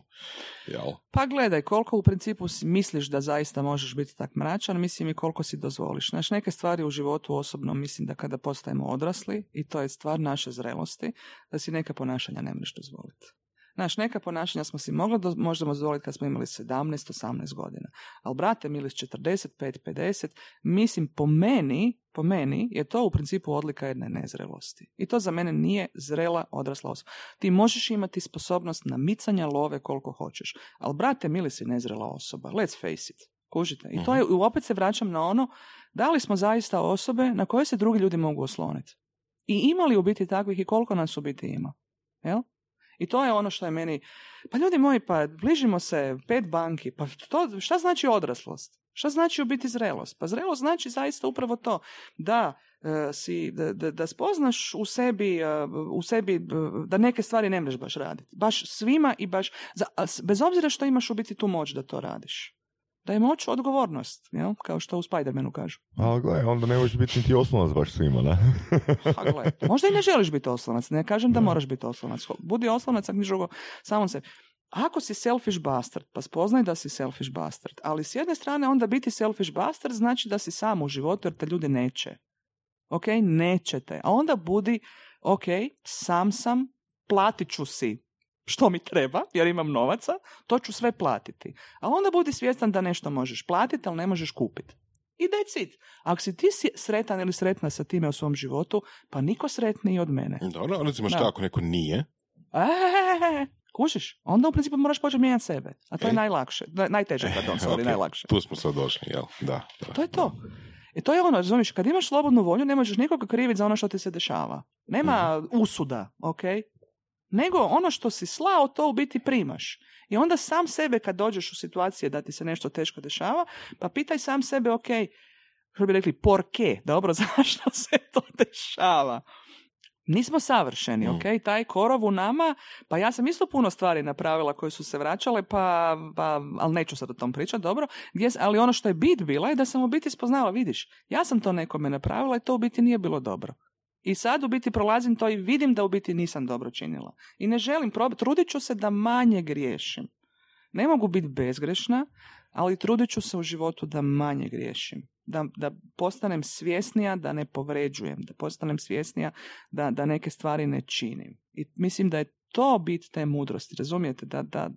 Speaker 3: jel?
Speaker 4: Pa gledaj, koliko u principu misliš da zaista možeš biti tak mračan, mislim i koliko si dozvoliš. Znaš, neke stvari u životu osobno mislim da kada postajemo odrasli, i to je stvar naše zrelosti, da si neka ponašanja ne možeš dozvoliti. Znaš, neka ponašanja smo si mogli do, možda dozvoliti kad smo imali 17-18 godina. Ali, brate, mili s 45-50, mislim, po meni, po meni je to u principu odlika jedne nezrelosti. I to za mene nije zrela odrasla osoba. Ti možeš imati sposobnost namicanja love koliko hoćeš, ali brate, mili si nezrela osoba. Let's face it. Kužite. I to je, opet se vraćam na ono, da li smo zaista osobe na koje se drugi ljudi mogu osloniti. I ima li u biti takvih i koliko nas u biti ima. Jel? I to je ono što je meni, pa ljudi moji, pa bližimo se pet banki, pa to, šta znači odraslost? Šta znači u biti zrelost? Pa zrelost znači zaista upravo to da e, si, da, da, da spoznaš u sebi, e, u sebi e, da neke stvari ne možeš baš raditi. Baš svima i baš, bez obzira što imaš u biti tu moć da to radiš. Da je moć odgovornost, jel? kao što u Spider-Manu kažu.
Speaker 2: Ali gledaj, onda ne možeš biti niti oslonac baš svima, ne?
Speaker 4: Gle, možda i ne želiš biti oslonac, ne kažem da moraš biti oslonac. Budi oslonac, ako drugo, samom sebi. Ako si selfish bastard, pa spoznaj da si selfish bastard, ali s jedne strane onda biti selfish bastard znači da si sam u životu jer te ljudi neće. Ok, nećete. A onda budi, ok, sam sam, platit ću si što mi treba, jer imam novaca, to ću sve platiti. A onda budi svjestan da nešto možeš platiti, ali ne možeš kupiti. I that's it. Ako si ti sretan ili sretna sa time u svom životu, pa niko sretniji od mene.
Speaker 3: Dobro, recimo šta ako neko nije,
Speaker 4: E, kužiš? Onda u principu moraš početi mijenjati sebe. A to je
Speaker 3: E.
Speaker 4: najlakše. naj- Najteže, pardon, sorry,
Speaker 3: Ok,
Speaker 4: najlakše.
Speaker 3: tu smo sad došli, jel? Da, da.
Speaker 4: To je to. I to je ono, razumiješ, kad imaš slobodnu volju, ne možeš nikoga kriviti za ono što ti se dešava. Nema
Speaker 3: Mhm.
Speaker 4: usuda, ok? Nego ono što si slao, to u biti primaš. I onda sam sebe kad dođeš u situacije da ti se nešto teško dešava, pa pitaj sam sebe, ok, što bi rekli, porke, dobro, zašto se to dešava? Nismo savršeni,
Speaker 3: Mm.
Speaker 4: ok? Taj korov u nama, pa ja sam isto puno stvari napravila koje su se vraćale, pa, pa ali neću sad o tom pričati, dobro. Gdje, ali ono što je bit bila je da sam u biti spoznala, vidiš, ja sam to nekome napravila i to u biti nije bilo dobro. I sad u biti prolazim to i vidim da u biti nisam dobro činila. I ne želim probati, trudit ću se da manje griješim. Ne mogu biti bezgrešna, ali trudit ću se u životu da manje griješim. Da, da postanem svjesnija da ne povređujem, da postanem svjesnija da, da neke stvari ne činim. I mislim da je to bit te mudrosti, razumijete? Da, da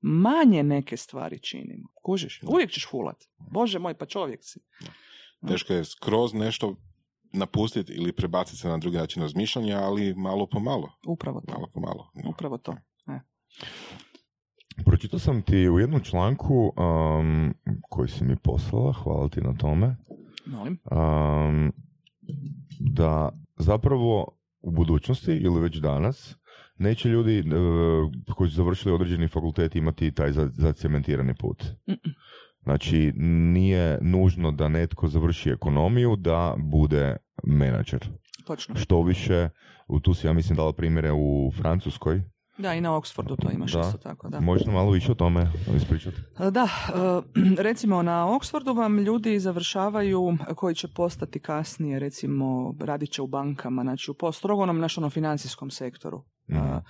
Speaker 4: manje neke stvari činimo. Kužiš? Uvijek ćeš fulat. Bože moj, pa čovjek si.
Speaker 3: Teško je skroz nešto napustiti ili prebaciti se na drugi način razmišljanja, ali malo po malo.
Speaker 4: Upravo to.
Speaker 3: Malo po malo. da.
Speaker 4: Upravo to. E.
Speaker 2: Pročitao sam ti u jednom članku um, koji si mi poslala, hvala ti na tome,
Speaker 4: Molim.
Speaker 2: um, da zapravo u budućnosti ili već danas neće ljudi uh, koji su završili određeni fakultet imati taj za- zacementirani put.
Speaker 4: Mm-mm.
Speaker 2: Znači, nije nužno da netko završi ekonomiju da bude menadžer.
Speaker 4: Točno.
Speaker 2: Što više, tu si ja mislim dala primjere u Francuskoj.
Speaker 4: Da, i na Oxfordu to imaš
Speaker 2: Da.
Speaker 4: isto tako. Da.
Speaker 2: Možeš nam malo više o tome ispričati?
Speaker 4: Da, e, recimo na Oxfordu vam ljudi završavaju koji će postati kasnije, recimo radit će u bankama, znači u po- strogo onom našem ono, financijskom sektoru.
Speaker 2: Mhm.
Speaker 4: A,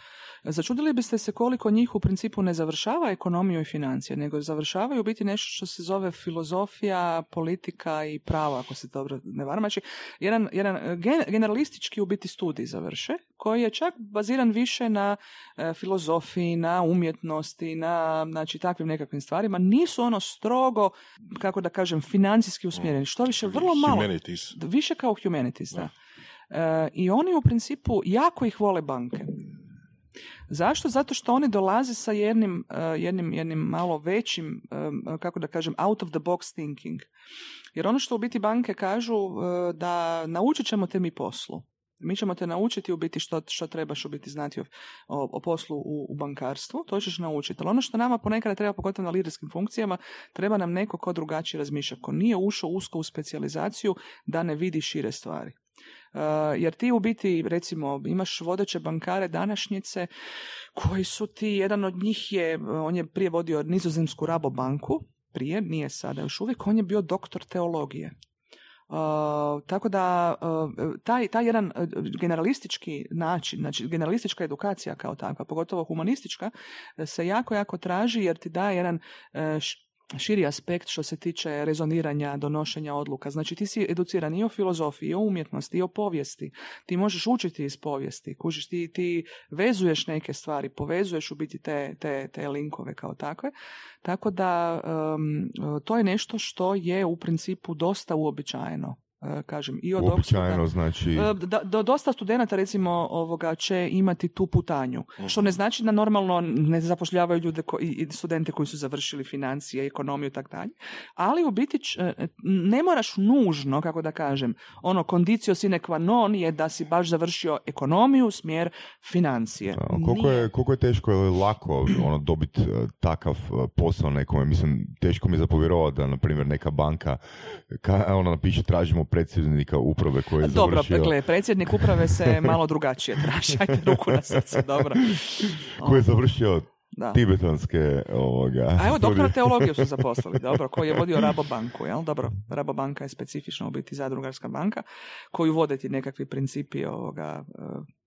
Speaker 4: Začudili biste se koliko njih u principu ne završava ekonomiju i financije, nego završavaju u biti nešto što se zove filozofija, politika i prava, ako se dobro ne varam. Znači, jedan, jedan gen- generalistički u biti studij završe, koji je čak baziran više na e, filozofiji, na umjetnosti, na znači, takvim nekakvim stvarima. Nisu ono strogo, kako da kažem, financijski usmjereni. Što više, vrlo malo.
Speaker 3: Humanities.
Speaker 4: Više kao humanities, da. E, I oni u principu jako ih vole banke. Zašto? Zato što oni dolaze sa jednim, e, jednim, jednim malo većim, e, kako da kažem, out of the box thinking. Jer ono što u biti banke kažu da naučit ćemo te mi poslu. Mi ćemo te naučiti u biti što, što trebaš u biti znati o, o, poslu u, u, bankarstvu, to ćeš naučiti. Ali ono što nama ponekad treba, pogotovo na liderskim funkcijama, treba nam neko ko drugačije razmišlja, ko nije ušao usko u specijalizaciju da ne vidi šire stvari. Uh, jer ti u biti, recimo, imaš vodeće bankare današnjice koji su ti, jedan od njih je, on je prije vodio nizozemsku Rabobanku, prije, nije sada još uvijek, on je bio doktor teologije. Uh, tako da uh, taj, taj jedan uh, generalistički način, znači generalistička edukacija kao takva, pogotovo humanistička, se jako, jako traži jer ti daje jedan širi aspekt što se tiče rezoniranja, donošenja odluka. Znači ti si educiran i o filozofiji, i o umjetnosti, i o povijesti. Ti možeš učiti iz povijesti, kužiš, ti, ti vezuješ neke stvari, povezuješ u biti te, te, te linkove kao takve. Tako da to je nešto što je u principu dosta uobičajeno kažem i od
Speaker 2: Uobičajeno znači
Speaker 4: e, da, dosta studenata recimo ovoga će imati tu putanju mhm. što ne znači da normalno ne zapošljavaju ljude i studente koji su završili financije ekonomiju i tako dalje ali u biti e, ne moraš nužno kako da kažem ono kondicio sine qua non je da si baš završio ekonomiju smjer financije.
Speaker 2: Koliko, je, koliko je teško ili lako ono dobiti takav posao nekome mislim teško mi je zapovjerovati da na primjer neka banka ka, ono napiše tražimo predsjednika uprave koji je
Speaker 4: Dobro,
Speaker 2: završio...
Speaker 4: dakle, predsjednik uprave se malo drugačije traži, ajte ruku na srce, dobro.
Speaker 2: koji je završio da. tibetanske ovoga...
Speaker 4: A evo, doktora teologiju su zaposlili, dobro, koji je vodio Rabobanku, jel? Dobro, Rabobanka je specifično u biti zadrugarska banka, koju vode ti nekakvi principi ovoga, e,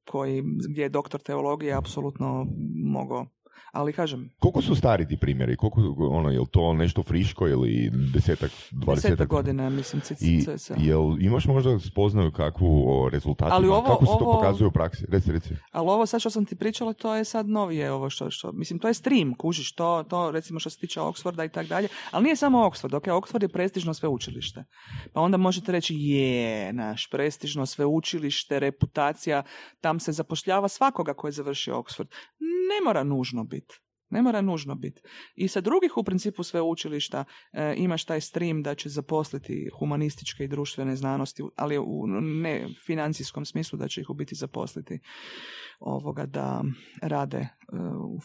Speaker 4: koji, gdje je doktor teologije apsolutno mogao ali kažem...
Speaker 2: Koliko su stari ti primjeri? Koliko, ono, je li to nešto friško ili desetak, dvadesetak?
Speaker 4: Desetak godina, mislim,
Speaker 2: I jel imaš možda spoznaju kakvu o rezultatima, ali ovo, kako se to pokazuje u praksi? Reci, reci.
Speaker 4: Ali ovo sad što sam ti pričala, to je sad novije ovo što, što mislim, to je stream, kužiš, to, to recimo što se tiče Oxforda i tak dalje, ali nije samo Oxford, ok, Oxford je prestižno sveučilište. Pa onda možete reći, je, naš prestižno sveučilište, reputacija, tam se zapošljava svakoga koji je završio Oxford. Ne mora nužno biti. Ne mora nužno biti. I sa drugih u principu sveučilišta e, imaš taj stream da će zaposliti humanističke i društvene znanosti, ali u ne financijskom smislu da će ih u biti zaposliti ovoga da rade e,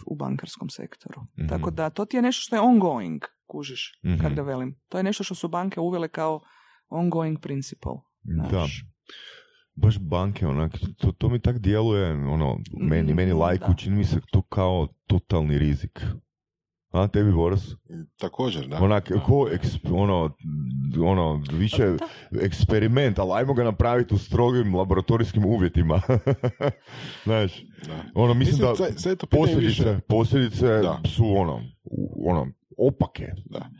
Speaker 4: u, bankarskom sektoru. mm Tako da to ti je nešto što je ongoing, kužiš, mm kad ga velim. To je nešto što su banke uvele kao ongoing principle.
Speaker 2: Da baš banke, onak, to, to mi tak djeluje, ono, meni, meni mm, lajku, čini mi se to kao totalni rizik. A, tebi, Boris?
Speaker 3: Također, da.
Speaker 2: Onak, ko, ono, ono, više eksperiment, ali ajmo ga napraviti u strogim laboratorijskim uvjetima. Znaš, ono, mislim, da posljedice, posljedice su, ono, ono, opake.
Speaker 3: Da.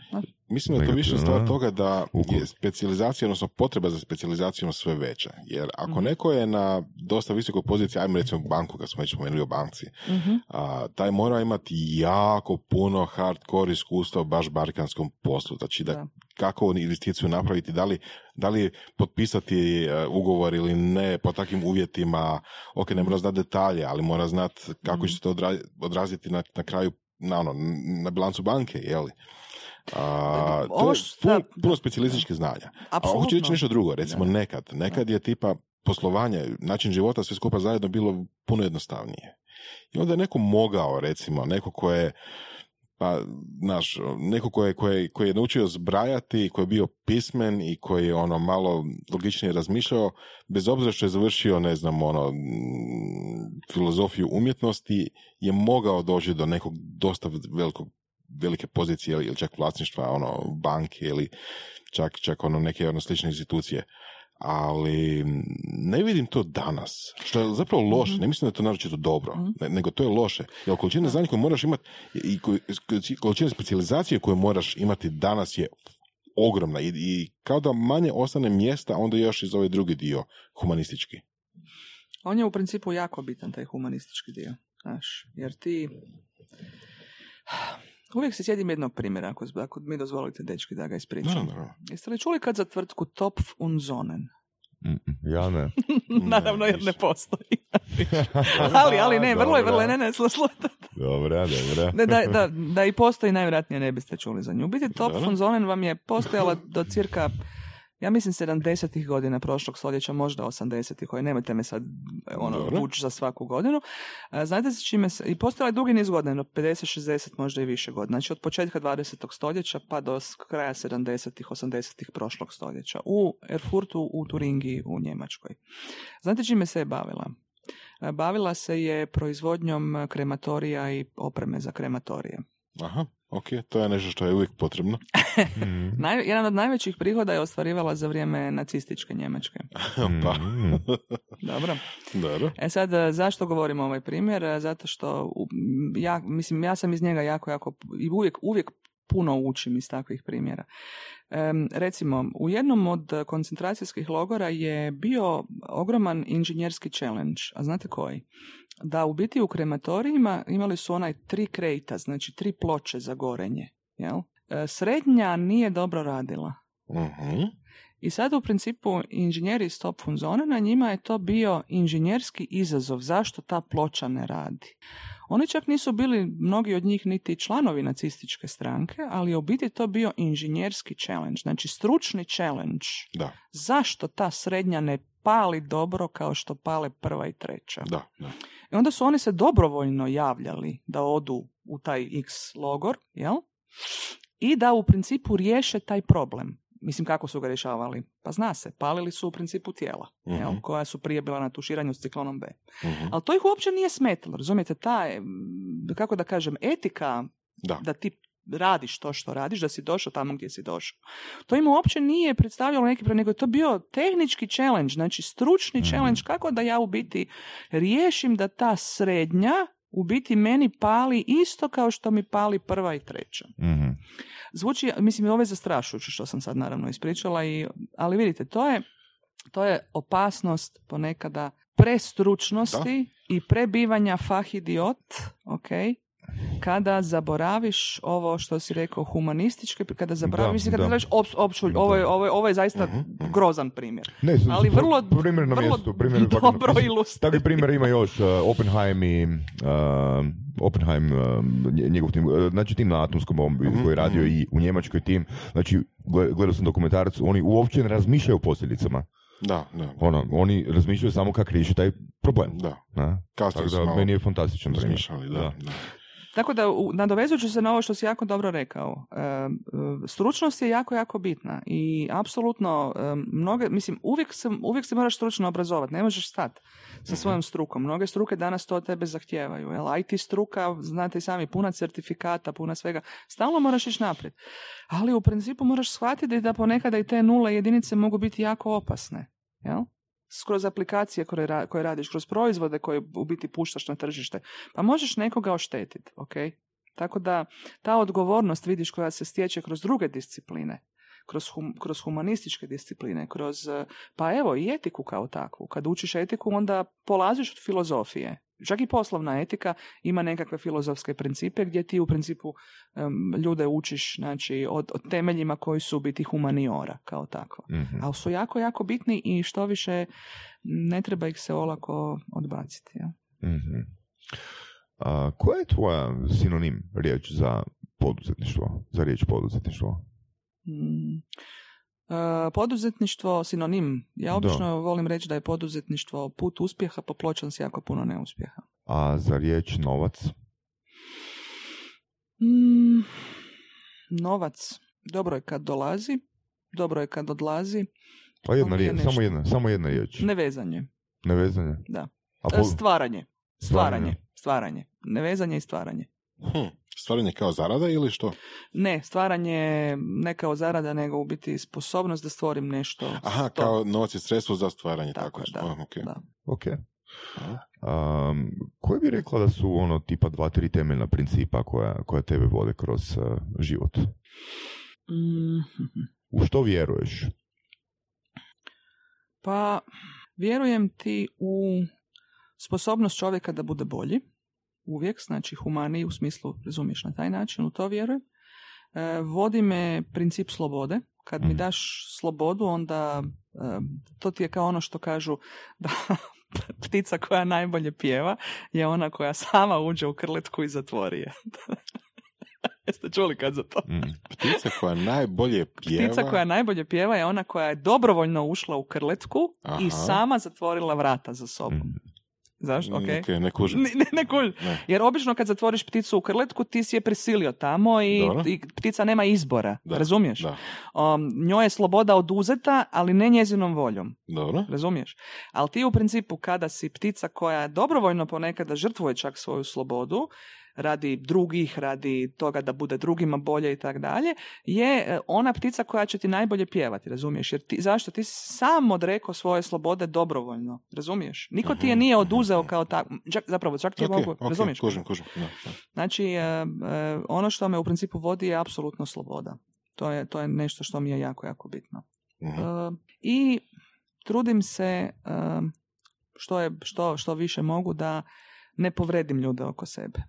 Speaker 3: Mislim da je to više stvar toga da je specijalizacija, odnosno potreba za specijalizacijom sve veća. Jer ako mhm. neko je na dosta visokoj poziciji, ajmo recimo banku, kad smo već spomenuli o banci, mhm. a, taj mora imati jako puno hardcore iskustva u baš barkanskom poslu. Znači da, da. kako investiciju napraviti, da li, da li potpisati e, ugovor ili ne po takvim uvjetima, ok, ne mora znati detalje, ali mora znati kako mhm. će se to odraziti na, na kraju na, ono, na bilancu banke, jeli? A, to je puno, specijalističkih znanja. A hoću reći nešto drugo, recimo nekad. Nekad je tipa poslovanje, način života, sve skupa zajedno bilo puno jednostavnije. I onda je neko mogao, recimo, neko ko je pa, naš, neko ko je, ko je, ko je naučio zbrajati, koji je bio pismen i koji je ono malo logičnije razmišljao, bez obzira što je završio, ne znam, ono, filozofiju umjetnosti, je mogao doći do nekog dosta velikog velike pozicije ili čak vlasništva ono banke ili čak, čak ono neke ono slične institucije ali ne vidim to danas, što je zapravo loše, mhm. ne mislim da je to naročito dobro, mhm. nego to je loše, jer količina znanja koju moraš imati i količina specijalizacije koju moraš imati danas je ogromna i, i kao da manje ostane mjesta onda još iz ovaj drugi dio humanistički.
Speaker 4: On je u principu jako bitan taj humanistički dio, znaš, jer ti Uvijek se sjedim jednog primjera, ako, ako mi dozvolite, dečki, da ga ispričam. Jeste li čuli kad za tvrtku Topf und Sonnen?
Speaker 2: Ja ne.
Speaker 4: Naravno jer ne postoji. ali, ali ne, vrlo je, vrlo je, ne, ne,
Speaker 2: Dobra, dobra.
Speaker 4: da, da, da, da, i postoji, najvjerojatnije ne biste čuli za nju. U biti Top von Zonen vam je postojala do cirka ja mislim 70. godina prošlog stoljeća, možda 80. koje nemojte me sad ono, vući za svaku godinu. Znate se čime se, i postojala je dugi niz godina, jedno 50, 60, možda i više godina. Znači od početka 20. stoljeća pa do kraja 70. 80. prošlog stoljeća. U Erfurtu, u Turingiji, u Njemačkoj. Znate čime se je bavila? Bavila se je proizvodnjom krematorija i opreme za krematorije.
Speaker 3: Aha, ok, to je nešto što je uvijek potrebno.
Speaker 2: Mhm.
Speaker 4: Naj, jedan od najvećih prihoda je ostvarivala za vrijeme nacističke Njemačke.
Speaker 3: pa,
Speaker 2: Mhm.
Speaker 4: Dobro.
Speaker 3: dobro.
Speaker 4: E sad, e, zašto govorimo ovaj primjer? E, Zato što ja, mislim, ja sam iz njega jako, jako i uvijek, uvijek puno učim iz takvih primjera. Em, recimo, u jednom od e, koncentracijskih logora je bio ogroman inženjerski challenge. A znate koji? Da u biti u krematorijima imali su onaj tri krejta, znači tri ploče za gorenje. Jel? E, Srednja nije dobro radila.
Speaker 3: Mhm.
Speaker 4: I sad u principu inženjeri iz Top Funzona, na njima je to bio inženjerski izazov zašto ta ploča ne radi. Oni čak nisu bili, mnogi od njih, niti članovi nacističke stranke, ali je u biti to bio inženjerski challenge, znači stručni challenge.
Speaker 3: Da,
Speaker 4: Zašto ta srednja ne pali dobro kao što pale prva i treća?
Speaker 3: da, da.
Speaker 4: I onda su oni se dobrovoljno javljali da odu u taj X logor, jel? I da u principu riješe taj problem. Mislim, kako su ga rješavali? Pa zna se, palili su u principu tijela, jel?
Speaker 3: Mhm.
Speaker 4: koja su prije bila na tuširanju s ciklonom B.
Speaker 3: Mhm.
Speaker 4: Ali to ih uopće nije smetalo, razumijete? Ta, kako da kažem, etika
Speaker 3: Da.
Speaker 4: da ti radiš to što radiš, da si došao tamo gdje si došao. To im uopće nije predstavljalo neki problem, nego je to bio tehnički challenge, znači stručni
Speaker 2: Mhm.
Speaker 4: challenge, kako da ja u biti riješim da ta srednja u biti meni pali isto kao što mi pali prva i treća.
Speaker 2: Mhm.
Speaker 4: Zvuči, mislim, ovo je zastrašujuće što sam sad naravno ispričala, i, ali vidite, to je, to je opasnost ponekada prestručnosti i prebivanja fah idiot, ok, kada zaboraviš ovo što si rekao humanističke, kada zaboraviš,
Speaker 2: Da,
Speaker 4: kada
Speaker 2: da.
Speaker 4: zaboraviš opš- opću, ovo, je, ovo, je, ovo je zaista
Speaker 3: mhm.
Speaker 4: grozan primjer.
Speaker 2: Ne, s-
Speaker 4: Ali vrlo,
Speaker 2: primjer na
Speaker 4: vrlo
Speaker 2: mjestu, primjer
Speaker 4: dobro ilustrira.
Speaker 2: Takvi primjer ima još uh, Oppenheim i uh, Oppenheim, uh, nje- njegov tim, uh, znači tim na atomskom bombi
Speaker 3: Mhm,
Speaker 2: koji je radio i u Njemačkoj tim, znači gle- gledao sam dokumentarac, oni uopće ne razmišljaju o posljedicama.
Speaker 3: Da, da.
Speaker 2: Ono, oni razmišljaju samo kako riješiti taj problem.
Speaker 3: Da,
Speaker 2: Na?
Speaker 3: kasnije
Speaker 2: Tako
Speaker 3: su
Speaker 2: da, meni je fantastičan primjer.
Speaker 3: razmišljali, da. da.
Speaker 4: Tako da, nadovezujući se na ovo što si jako dobro rekao, e, e, stručnost je jako, jako bitna i apsolutno e, mnoge, mislim, uvijek se, uvijek se moraš stručno obrazovati, ne možeš stati sa svojom strukom. Mnoge struke danas to od tebe zahtijevaju. Jel? IT struka, znate i sami, puna certifikata, puna svega. Stalno moraš ići naprijed. Ali u principu moraš shvatiti da ponekada i te nule jedinice mogu biti jako opasne. Jel? Kroz aplikacije koje, ra- koje radiš, kroz proizvode koje u biti puštaš na tržište, pa možeš nekoga oštetiti, ok? Tako da ta odgovornost vidiš koja se stječe kroz druge discipline, kroz, hum- kroz humanističke discipline, kroz, pa evo i etiku kao takvu. Kad učiš etiku, onda polaziš od filozofije. Čak i poslovna etika ima nekakve filozofske principe gdje ti u principu em, ljude učiš znači, od, od temeljima koji su biti humaniora kao takva
Speaker 2: Mhm.
Speaker 4: ali su jako, jako bitni i što više ne treba ih se olako odbaciti. Ja?
Speaker 2: Mhm. A, koja je tvoja sinonim riječ za poduzetništvo, za riječ poduzetništvo?
Speaker 4: Mm. E, poduzetništvo, sinonim. Ja obično volim reći da je poduzetništvo put uspjeha, popločan s jako puno neuspjeha.
Speaker 2: A za riječ novac?
Speaker 4: Mm, novac. Dobro je kad dolazi, dobro je kad odlazi.
Speaker 2: Pa jedna riječ,
Speaker 4: nešto.
Speaker 2: samo jedna, samo jedna riječ.
Speaker 4: Nevezanje.
Speaker 2: Nevezanje?
Speaker 4: Da.
Speaker 2: A po-
Speaker 4: Stvaranje.
Speaker 2: Stvaranje.
Speaker 4: Stvaranje. Stvaranje. Nevezanje i stvaranje.
Speaker 3: Hm. Stvaranje kao zarada ili što?
Speaker 4: Ne, stvaranje ne kao zarada, nego u biti sposobnost da stvorim nešto.
Speaker 3: Aha,
Speaker 4: To-
Speaker 3: kao novac je sredstvo za stvaranje, tako,
Speaker 4: Tako je, da.
Speaker 3: Aha, ok.
Speaker 4: Da.
Speaker 2: Ok.
Speaker 3: Aha.
Speaker 2: Um, koje bi rekla da su ono tipa dva, tri temeljna principa koja, koja tebe vode kroz uh, život?
Speaker 4: Mm,
Speaker 2: U što vjeruješ?
Speaker 4: Pa, vjerujem ti u sposobnost čovjeka da bude bolji. Uvijek, znači humaniji u smislu, razumiješ na taj način, u to vjerujem. E, vodi me princip slobode. Kad mi
Speaker 2: Mhm.
Speaker 4: daš slobodu, onda e, to ti je kao ono što kažu da ptica koja najbolje pjeva je ona koja sama uđe u krletku i zatvori je. Jeste čuli kad za to?
Speaker 2: Mm.
Speaker 3: Ptica koja najbolje pjeva.
Speaker 4: Ptica koja najbolje pjeva je ona koja je dobrovoljno ušla u krletku
Speaker 3: Aha.
Speaker 4: i sama zatvorila vrata za sobom.
Speaker 2: Mm.
Speaker 4: Zašto? Ok.
Speaker 3: Ok, ne kužim.
Speaker 4: Ne, ne, ne kužim.
Speaker 3: Ne.
Speaker 4: Jer obično kad zatvoriš pticu u krletku, ti si je prisilio tamo i, i ptica nema izbora.
Speaker 3: Da,
Speaker 4: Razumiješ?
Speaker 3: Da,
Speaker 4: Um, njoj je sloboda oduzeta, ali ne njezinom voljom.
Speaker 3: dobro.
Speaker 4: Razumiješ? Ali ti u principu kada si ptica koja dobrovoljno ponekada žrtvuje čak svoju slobodu, radi drugih, radi toga da bude drugima bolje i tako dalje, je e, ona ptica koja će ti najbolje pjevati, razumiješ? Jer ti, zašto? Ti si sam odrekao svoje slobode dobrovoljno, razumiješ? Niko ti je nije oduzeo kao tako, zapravo čak ti je
Speaker 3: Ok,
Speaker 4: mogu,
Speaker 3: ok,
Speaker 4: razumiješ?
Speaker 3: kužim, kužim. Da, da.
Speaker 4: Znači, e, e, ono što me u principu vodi je apsolutno sloboda. To je, to je nešto što mi je jako, jako bitno.
Speaker 3: Mhm.
Speaker 4: E, I trudim se što, je, što, što više mogu da ne povredim ljude oko sebe.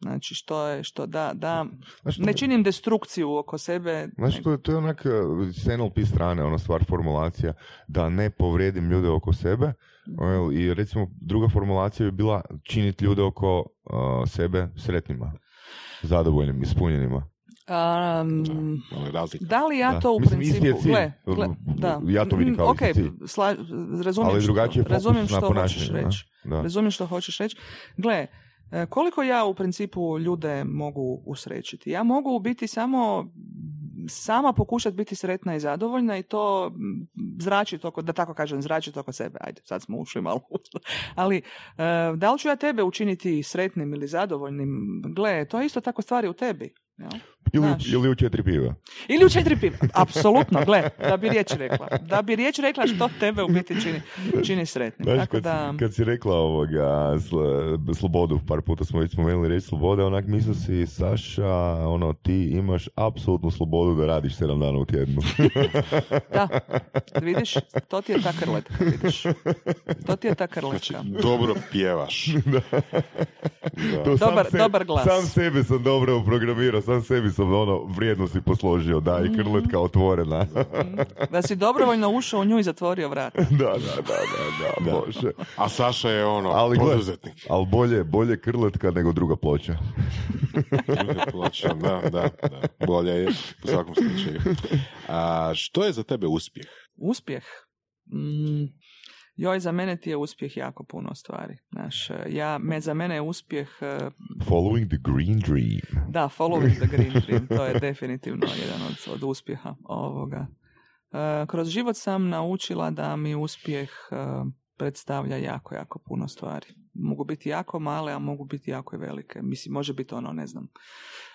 Speaker 4: Znači, što je, što da, da
Speaker 2: Znaš, to-
Speaker 4: ne činim destrukciju oko sebe.
Speaker 2: Znači, to, je- to je onak eh, s NLP strane, ona stvar formulacija, da ne povrijedim ljude oko sebe. Jel, I recimo, druga formulacija bi bila činiti ljude oko eh, sebe sretnima, zadovoljnim, ispunjenima.
Speaker 3: Ali razlika.
Speaker 4: da li ja
Speaker 2: Da.
Speaker 4: to u
Speaker 2: Mislim, isti je
Speaker 4: principu...
Speaker 2: cilj.
Speaker 4: Gle, gle, da.
Speaker 2: Ja to vidim
Speaker 4: Mm,
Speaker 2: kao
Speaker 4: ok,
Speaker 2: isti cilj.
Speaker 4: sla- razumijem,
Speaker 2: Ali
Speaker 4: što-
Speaker 2: drugačije fokus
Speaker 4: razumijem
Speaker 2: na
Speaker 4: što hoćeš
Speaker 2: ponašanje.
Speaker 4: reći.
Speaker 2: Da, da.
Speaker 4: Razumijem što hoćeš reći. Gle, e, koliko ja u principu ljude mogu usrećiti? Ja mogu biti samo sama pokušati biti sretna i zadovoljna i to mm, zračiti oko, da tako kažem, zračiti oko sebe. Ajde, sad smo ušli malo. Ali, e, da li ću ja tebe učiniti sretnim ili zadovoljnim? Gle, to je isto tako stvari u tebi. jel?
Speaker 2: Ili,
Speaker 4: Znaš.
Speaker 2: ili u četiri piva.
Speaker 4: Ili u četiri piva. Apsolutno, gle, da bi riječ rekla. Da bi riječ rekla što tebe u biti čini, čini sretnim.
Speaker 2: Znaš,
Speaker 4: Tako
Speaker 2: kad,
Speaker 4: da,
Speaker 2: si, kad si rekla ovoga, sl- slobodu, par puta smo već spomenuli reći sloboda, onak mislio si, Saša, ono, ti imaš apsolutnu slobodu da radiš sedam dana u tjednu.
Speaker 4: da, vidiš, to ti je ta krletka, vidiš. To ti je ta
Speaker 3: Znači,
Speaker 4: krletka.
Speaker 3: dobro pjevaš. Da.
Speaker 2: To sam
Speaker 4: Dobar- dobar glas.
Speaker 2: Sam sebe sam dobro uprogramirao, sam sebi sam ono vrijednosti posložio, da,
Speaker 4: Mhm.
Speaker 2: i krletka otvorena.
Speaker 4: Da si dobrovoljno ušao u nju i zatvorio vrat.
Speaker 2: da, da, da, da, da, bože.
Speaker 3: A Saša je ono,
Speaker 2: Ali
Speaker 3: poduzetnik.
Speaker 2: ali bolje, bolje krletka nego druga ploča.
Speaker 3: Druga ploča, da, da, da. Bolje je u svakom slučaju. A, što je za tebe uspjeh?
Speaker 4: Uspjeh. Mm, joj, za mene ti je uspjeh jako puno stvari. Znaš, ja, me, za mene je uspjeh e,
Speaker 2: Following the green dream.
Speaker 4: Da, following the green dream, to je definitivno jedan od, od uspjeha ovoga. E, kroz život sam naučila da mi uspjeh e, predstavlja jako, jako puno stvari. Mogu biti jako male, a mogu biti jako velike. Mislim, može biti ono, ne znam,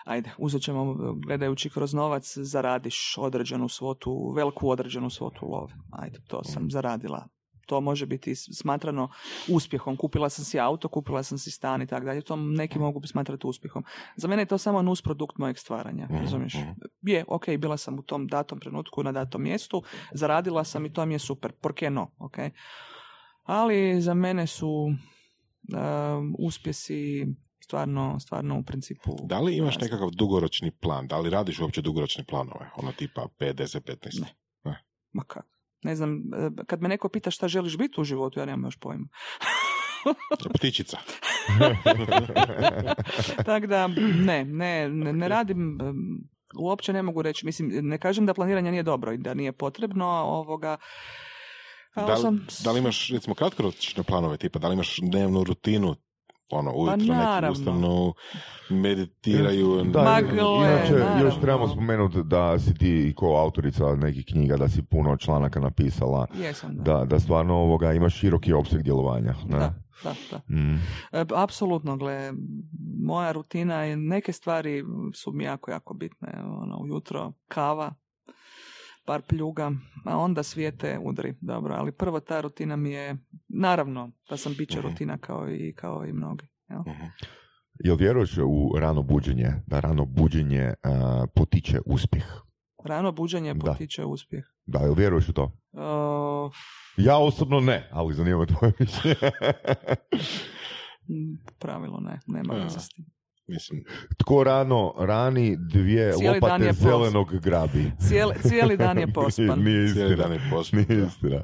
Speaker 4: ajde, uzet ćemo, gledajući kroz novac, zaradiš određenu svotu, veliku određenu svotu love. Ajde, to sam zaradila. To može biti smatrano uspjehom. Kupila sam si auto, kupila sam si stan i tako dalje. To neki mogu smatrati uspjehom. Za mene je to samo nus produkt mojeg stvaranja,
Speaker 3: Mhm,
Speaker 4: razumiješ?
Speaker 3: mhm.
Speaker 4: Je, ok, bila sam u tom datom trenutku na datom mjestu, zaradila sam i to mi je super, porke no, ok. Ali za mene su um, uspjesi stvarno, stvarno u principu...
Speaker 3: Da li imaš nekakav dugoročni plan? Da li radiš uopće dugoročne planove? Ono tipa 5, 10, 15?
Speaker 4: Ne. Ma kako? Ne znam, e, kad me neko pita šta želiš biti u životu, ja nemam još pojma.
Speaker 3: Ptičica.
Speaker 4: Tako da, ne, ne, ne, ne radim, uopće ne mogu reći, mislim, ne kažem da planiranje nije dobro i da nije potrebno, ovoga,
Speaker 3: Da li, da li imaš recimo kratkoročne planove tipa? Da li imaš dnevnu rutinu? Ono, ujutro neki
Speaker 4: Pa naravno.
Speaker 3: ustanu, meditiraju.
Speaker 2: Da,
Speaker 4: Ma
Speaker 2: i-
Speaker 4: gle,
Speaker 2: inače,
Speaker 4: naravno.
Speaker 2: još trebamo spomenuti da si ti ko autorica nekih knjiga, da si puno članaka napisala,
Speaker 4: jesam, da.
Speaker 2: da, da stvarno ovoga imaš široki opseg djelovanja. Ne?
Speaker 4: Da, da, da.
Speaker 2: Mm.
Speaker 4: E, apsolutno, gle, moja rutina je, neke stvari su mi jako, jako bitne. Ono, ujutro kava, par pljuga, a onda svijete udri, dobro, ali prvo ta rutina mi je, naravno, da sam biće
Speaker 3: Mhm.
Speaker 4: rutina kao i, kao i mnogi. Jel?
Speaker 3: Mhm.
Speaker 2: Jel vjeruješ u rano buđenje, da rano buđenje a, potiče uspjeh?
Speaker 4: Rano buđenje
Speaker 2: Da.
Speaker 4: potiče uspjeh.
Speaker 2: Da, jel vjeruješ u to?
Speaker 4: O,
Speaker 2: Ja osobno ne, ali zanima me tvoje mišljenje.
Speaker 4: pravilo ne, nema veze s tim.
Speaker 3: Mislim,
Speaker 2: Tko rano rani dvije
Speaker 4: Cijeli dan
Speaker 2: lopate zelenog grabi.
Speaker 4: Cijeli, cijeli dan je pospan.
Speaker 2: Nije
Speaker 3: cijeli
Speaker 2: istina.
Speaker 3: dan je pospan.
Speaker 2: Nije istina.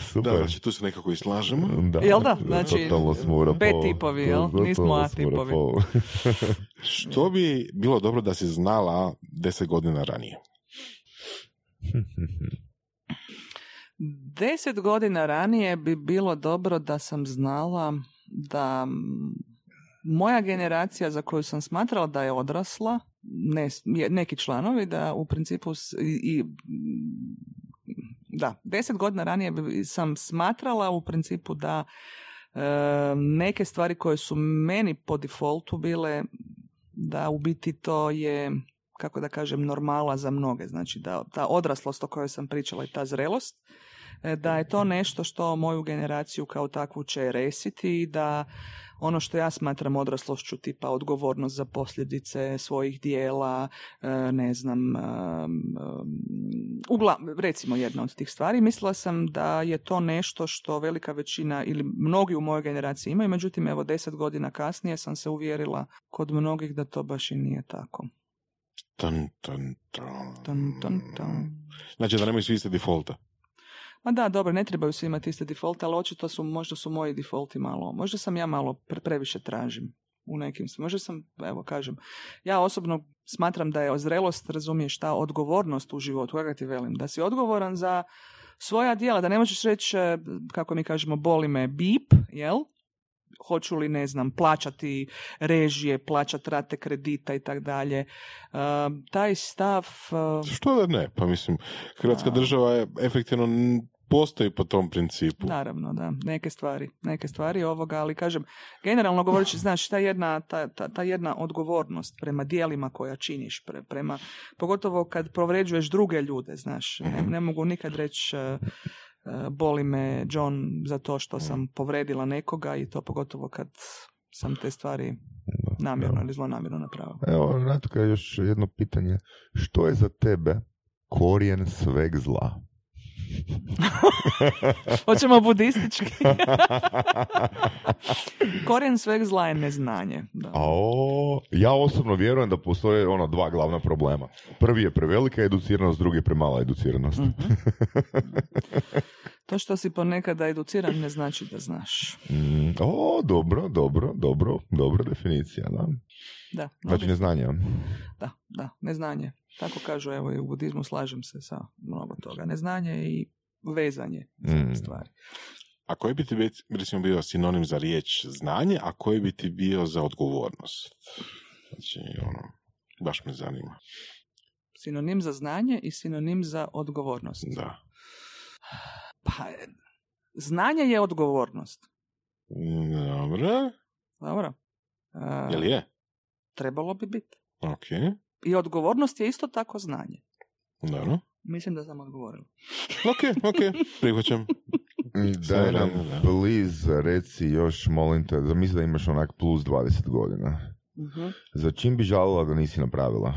Speaker 2: Super.
Speaker 3: Da, znači tu se nekako i slažemo.
Speaker 2: Da,
Speaker 4: Jel da? Znači,
Speaker 2: totalno smo u
Speaker 4: B
Speaker 2: rapou.
Speaker 4: tipovi, jel? Nismo A tipovi.
Speaker 3: Što bi bilo dobro da si znala deset godina ranije?
Speaker 4: Deset godina ranije bi bilo dobro da sam znala da moja generacija za koju sam smatrala da je odrasla, ne, neki članovi, da u principu i, da, deset godina ranije sam smatrala u principu da e, neke stvari koje su meni po defaultu bile da u biti to je kako da kažem normala za mnoge. Znači da ta odraslost o kojoj sam pričala i ta zrelost da je to nešto što moju generaciju kao takvu će resiti i da ono što ja smatram odraslošću tipa odgovornost za posljedice svojih dijela, e, ne znam, e, ugla, recimo jedna od tih stvari. Mislila sam da je to nešto što velika većina ili mnogi u mojoj generaciji imaju, međutim evo deset godina kasnije sam se uvjerila kod mnogih da to baš i nije tako.
Speaker 3: Tan, Znači da nemaju svi iste defaulta.
Speaker 4: Ma da, dobro, ne trebaju svi imati iste default, ali očito su, možda su moji defaulti malo, možda sam ja malo previše tražim u nekim, možda sam, evo kažem, ja osobno smatram da je ozrelost, razumiješ, ta odgovornost u životu, kako ti velim, da si odgovoran za svoja djela, da ne možeš reći, e, kako mi kažemo, boli me bip, jel? hoću li, ne znam, plaćati režije, plaćati rate kredita i tako dalje. E, taj stav...
Speaker 3: E, Što da ne? Pa mislim, Hrvatska država je efektivno postoji po tom principu.
Speaker 4: Naravno, da. Neke stvari, neke stvari ovoga, ali kažem, generalno govoreći, znaš, ta jedna, ta, ta, ta jedna odgovornost prema dijelima koja činiš, pre, prema, pogotovo kad povređuješ druge ljude, znaš, ne, ne mogu nikad reći uh, boli me John za to što sam povredila nekoga i to pogotovo kad sam te stvari namjerno ili zlonamjerno napravila.
Speaker 2: Evo, Natka, još jedno pitanje. Što je za tebe korijen sveg zla?
Speaker 4: Hoćemo budistički. Korijen sveg zla je neznanje. Da.
Speaker 2: O, ja osobno vjerujem da postoje ono dva glavna problema. Prvi je prevelika educiranost, drugi je premala educiranost. Mhm.
Speaker 4: To što si ponekada educiran ne znači da znaš.
Speaker 2: Mm, o, dobro, dobro, dobro, dobra definicija, da.
Speaker 4: Da.
Speaker 2: Znači neznanje.
Speaker 4: Da, da, neznanje. Tako kažu, evo i u budizmu slažem se sa mnogo toga. Neznanje i vezanje mm. stvari.
Speaker 3: A koji bi ti recimo bio sinonim za riječ znanje, a koji bi ti bio za odgovornost? Znači, ono, baš me zanima.
Speaker 4: Sinonim za znanje i sinonim za odgovornost.
Speaker 3: Da.
Speaker 4: Pa, znanje je odgovornost.
Speaker 3: Dobro.
Speaker 4: Dobro.
Speaker 3: Uh, Jel je?
Speaker 4: Trebalo bi biti.
Speaker 3: Ok.
Speaker 4: I odgovornost je isto tako znanje.
Speaker 3: Dobro.
Speaker 4: Mislim da sam odgovorila.
Speaker 3: ok, ok, prihvaćam.
Speaker 2: Daj nam, please, reci još, molim te, zamisli da imaš onak plus 20 godina. Uh-huh. Za čim bi žalila da nisi napravila?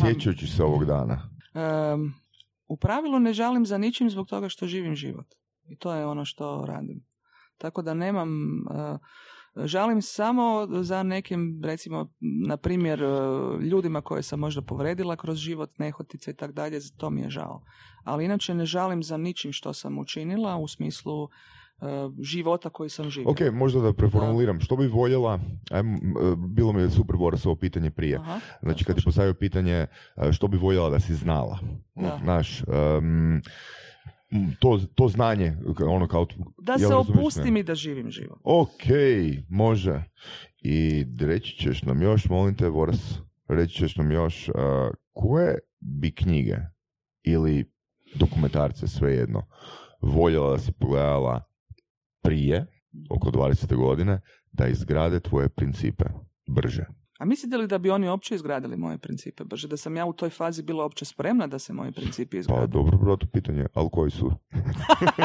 Speaker 2: Sjećajući se ovog dana.
Speaker 4: Um, u pravilu ne žalim za ničim zbog toga što živim život. I to je ono što radim. Tako da nemam... Uh, Žalim samo za nekim, recimo, na primjer, e, ljudima koje sam možda povredila kroz život, nehotice i tako dalje, to mi je žao. Ali inače ne žalim za ničim što sam učinila u smislu uh, života koji sam živio.
Speaker 2: Ok, možda da preformuliram. Što bi voljela, ajmo, bilo mi je super Boris ovo pitanje prije. Aha, znači kad ti postavio pitanje što bi voljela da si znala. Da. Znaš, um, to, to znanje, ono kao...
Speaker 4: Da se opustim i da živim život.
Speaker 2: Ok, može. I reći ćeš nam još, molim te, Boris, reći ćeš nam još uh, koje bi knjige ili dokumentarce, svejedno, voljela da si pogledala prije, oko 20. godine, da izgrade tvoje principe brže.
Speaker 4: A mislite li da bi oni uopće izgradili moje principe brže? Da sam ja u toj fazi bila uopće spremna da se moji principi izgrade?
Speaker 2: Pa dobro, bro, to pitanje. Ali koji su?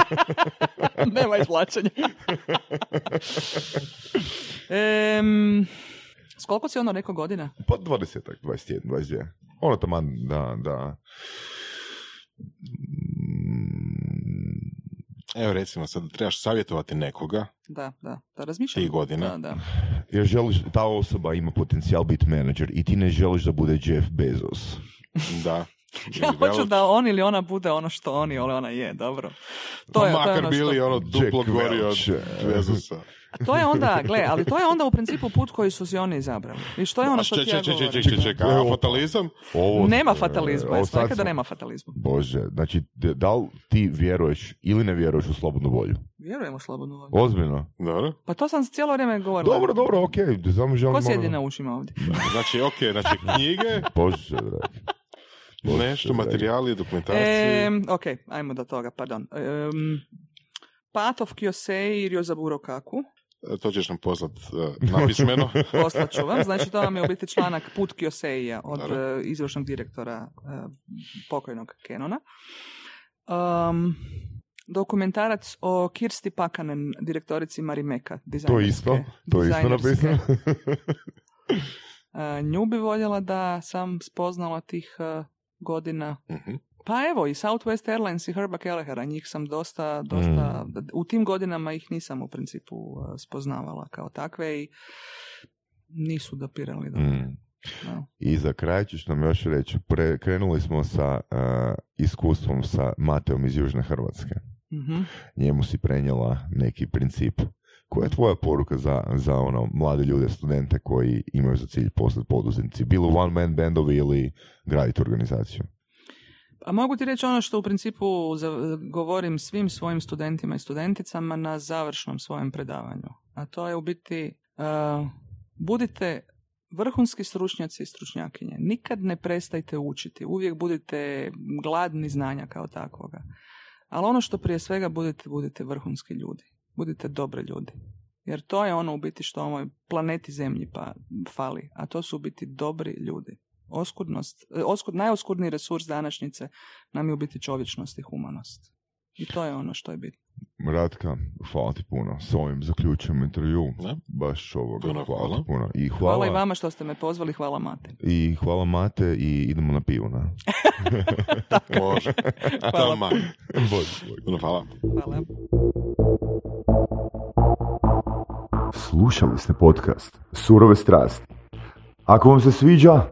Speaker 4: Nema izvlačenja. um, s koliko si ono rekao godina?
Speaker 2: Pa 20, 21, 22. Ono tamo, da, da.
Speaker 3: Evo recimo, sad trebaš savjetovati nekoga.
Speaker 4: Da, da, da razmišljam.
Speaker 3: Ti godina.
Speaker 4: Da, da.
Speaker 2: Jer želiš, ta osoba ima potencijal biti menadžer i ti ne želiš da bude Jeff Bezos.
Speaker 3: da.
Speaker 4: ja hoću da on ili ona bude ono što on ili ona je, dobro.
Speaker 3: To pa je, makar to je ono bili što... ono duplo gori od Bezosa.
Speaker 4: To je onda, gle, ali to je onda u principu put koji su si oni izabrali. I što je ono što ti ja govorim?
Speaker 3: ček, ček, ček, a fatalizam?
Speaker 2: Ovo,
Speaker 4: Nema fatalizma, ja
Speaker 2: sad
Speaker 4: da nema fatalizma.
Speaker 2: Bože, znači, da li ti vjeruješ ili ne vjeruješ u slobodnu volju?
Speaker 4: Vjerujemo slobodnu volju.
Speaker 2: Ozbiljno?
Speaker 3: Dobro.
Speaker 4: Pa to sam cijelo vrijeme govorila.
Speaker 2: Dobro, dobro, okej. Samo želim
Speaker 4: Ko sjedi na ušima ovdje?
Speaker 3: Znači, ok, znači knjige,
Speaker 2: Bože, dragi. Bože,
Speaker 3: nešto, materijali, dokumentacije.
Speaker 4: E, ok, ajmo do toga, pardon. Um, Path of Kyosei i Ryozaburo Kaku.
Speaker 3: E, To ćeš nam poslat uh, napismeno.
Speaker 4: Poslat ću vam. Znači, to vam je u biti članak Put Kyoseija od e, izvršnog direktora e, pokojnog Kenona. Um, dokumentarac o Kirsti Pakanen, direktorici Marimeka,
Speaker 2: To isto, to isto napisano.
Speaker 4: Nju bi voljela da sam spoznala tih godina.
Speaker 3: Mhm.
Speaker 4: Pa evo, i Southwest Airlines i Herba Kellehera, njih sam dosta, dosta,
Speaker 2: Mm.
Speaker 4: u tim godinama ih nisam u principu e, spoznavala kao takve i nisu dopirali do
Speaker 2: Mm.
Speaker 4: da.
Speaker 2: I za kraj ćeš nam još reći, pre, krenuli smo sa uh, iskustvom sa Mateom iz Južne Hrvatske.
Speaker 4: Mhm.
Speaker 2: Njemu si prenijela neki princip. Koja je tvoja poruka za, za ono, mlade ljude, studente koji imaju za cilj postati poduzetnici? Bilo one man bandovi ili graditi organizaciju?
Speaker 4: A mogu ti reći ono što u principu govorim svim svojim studentima i studenticama na završnom svojem predavanju. A to je u biti uh, budite vrhunski stručnjaci i stručnjakinje. Nikad ne prestajte učiti. Uvijek budite gladni znanja kao takvoga. Ali ono što prije svega budete, budite vrhunski ljudi. Budite dobri ljudi. Jer to je ono u biti što ovoj planeti Zemlji pa fali. A to su u biti dobri ljudi. Oskudnost, e, oskud, najoskudniji resurs današnjice nam je u biti čovječnost i humanost. I to je ono što je bitno.
Speaker 2: Ratka, hvala ti puno. S ovim zaključujem intervju.
Speaker 3: Da.
Speaker 2: Baš ovoga.
Speaker 3: Puno
Speaker 2: hvala.
Speaker 3: hvala.
Speaker 2: puno. I
Speaker 4: Hvala.
Speaker 2: hvala,
Speaker 4: i vama što ste me pozvali, hvala Mate.
Speaker 2: I hvala Mate i idemo na pivu, na.
Speaker 3: Može.
Speaker 4: Hvala.
Speaker 2: Bog.
Speaker 3: Puno hvala.
Speaker 4: Hvala.
Speaker 2: Slušali ste podcast Surove strasti. Ako vam se sviđa,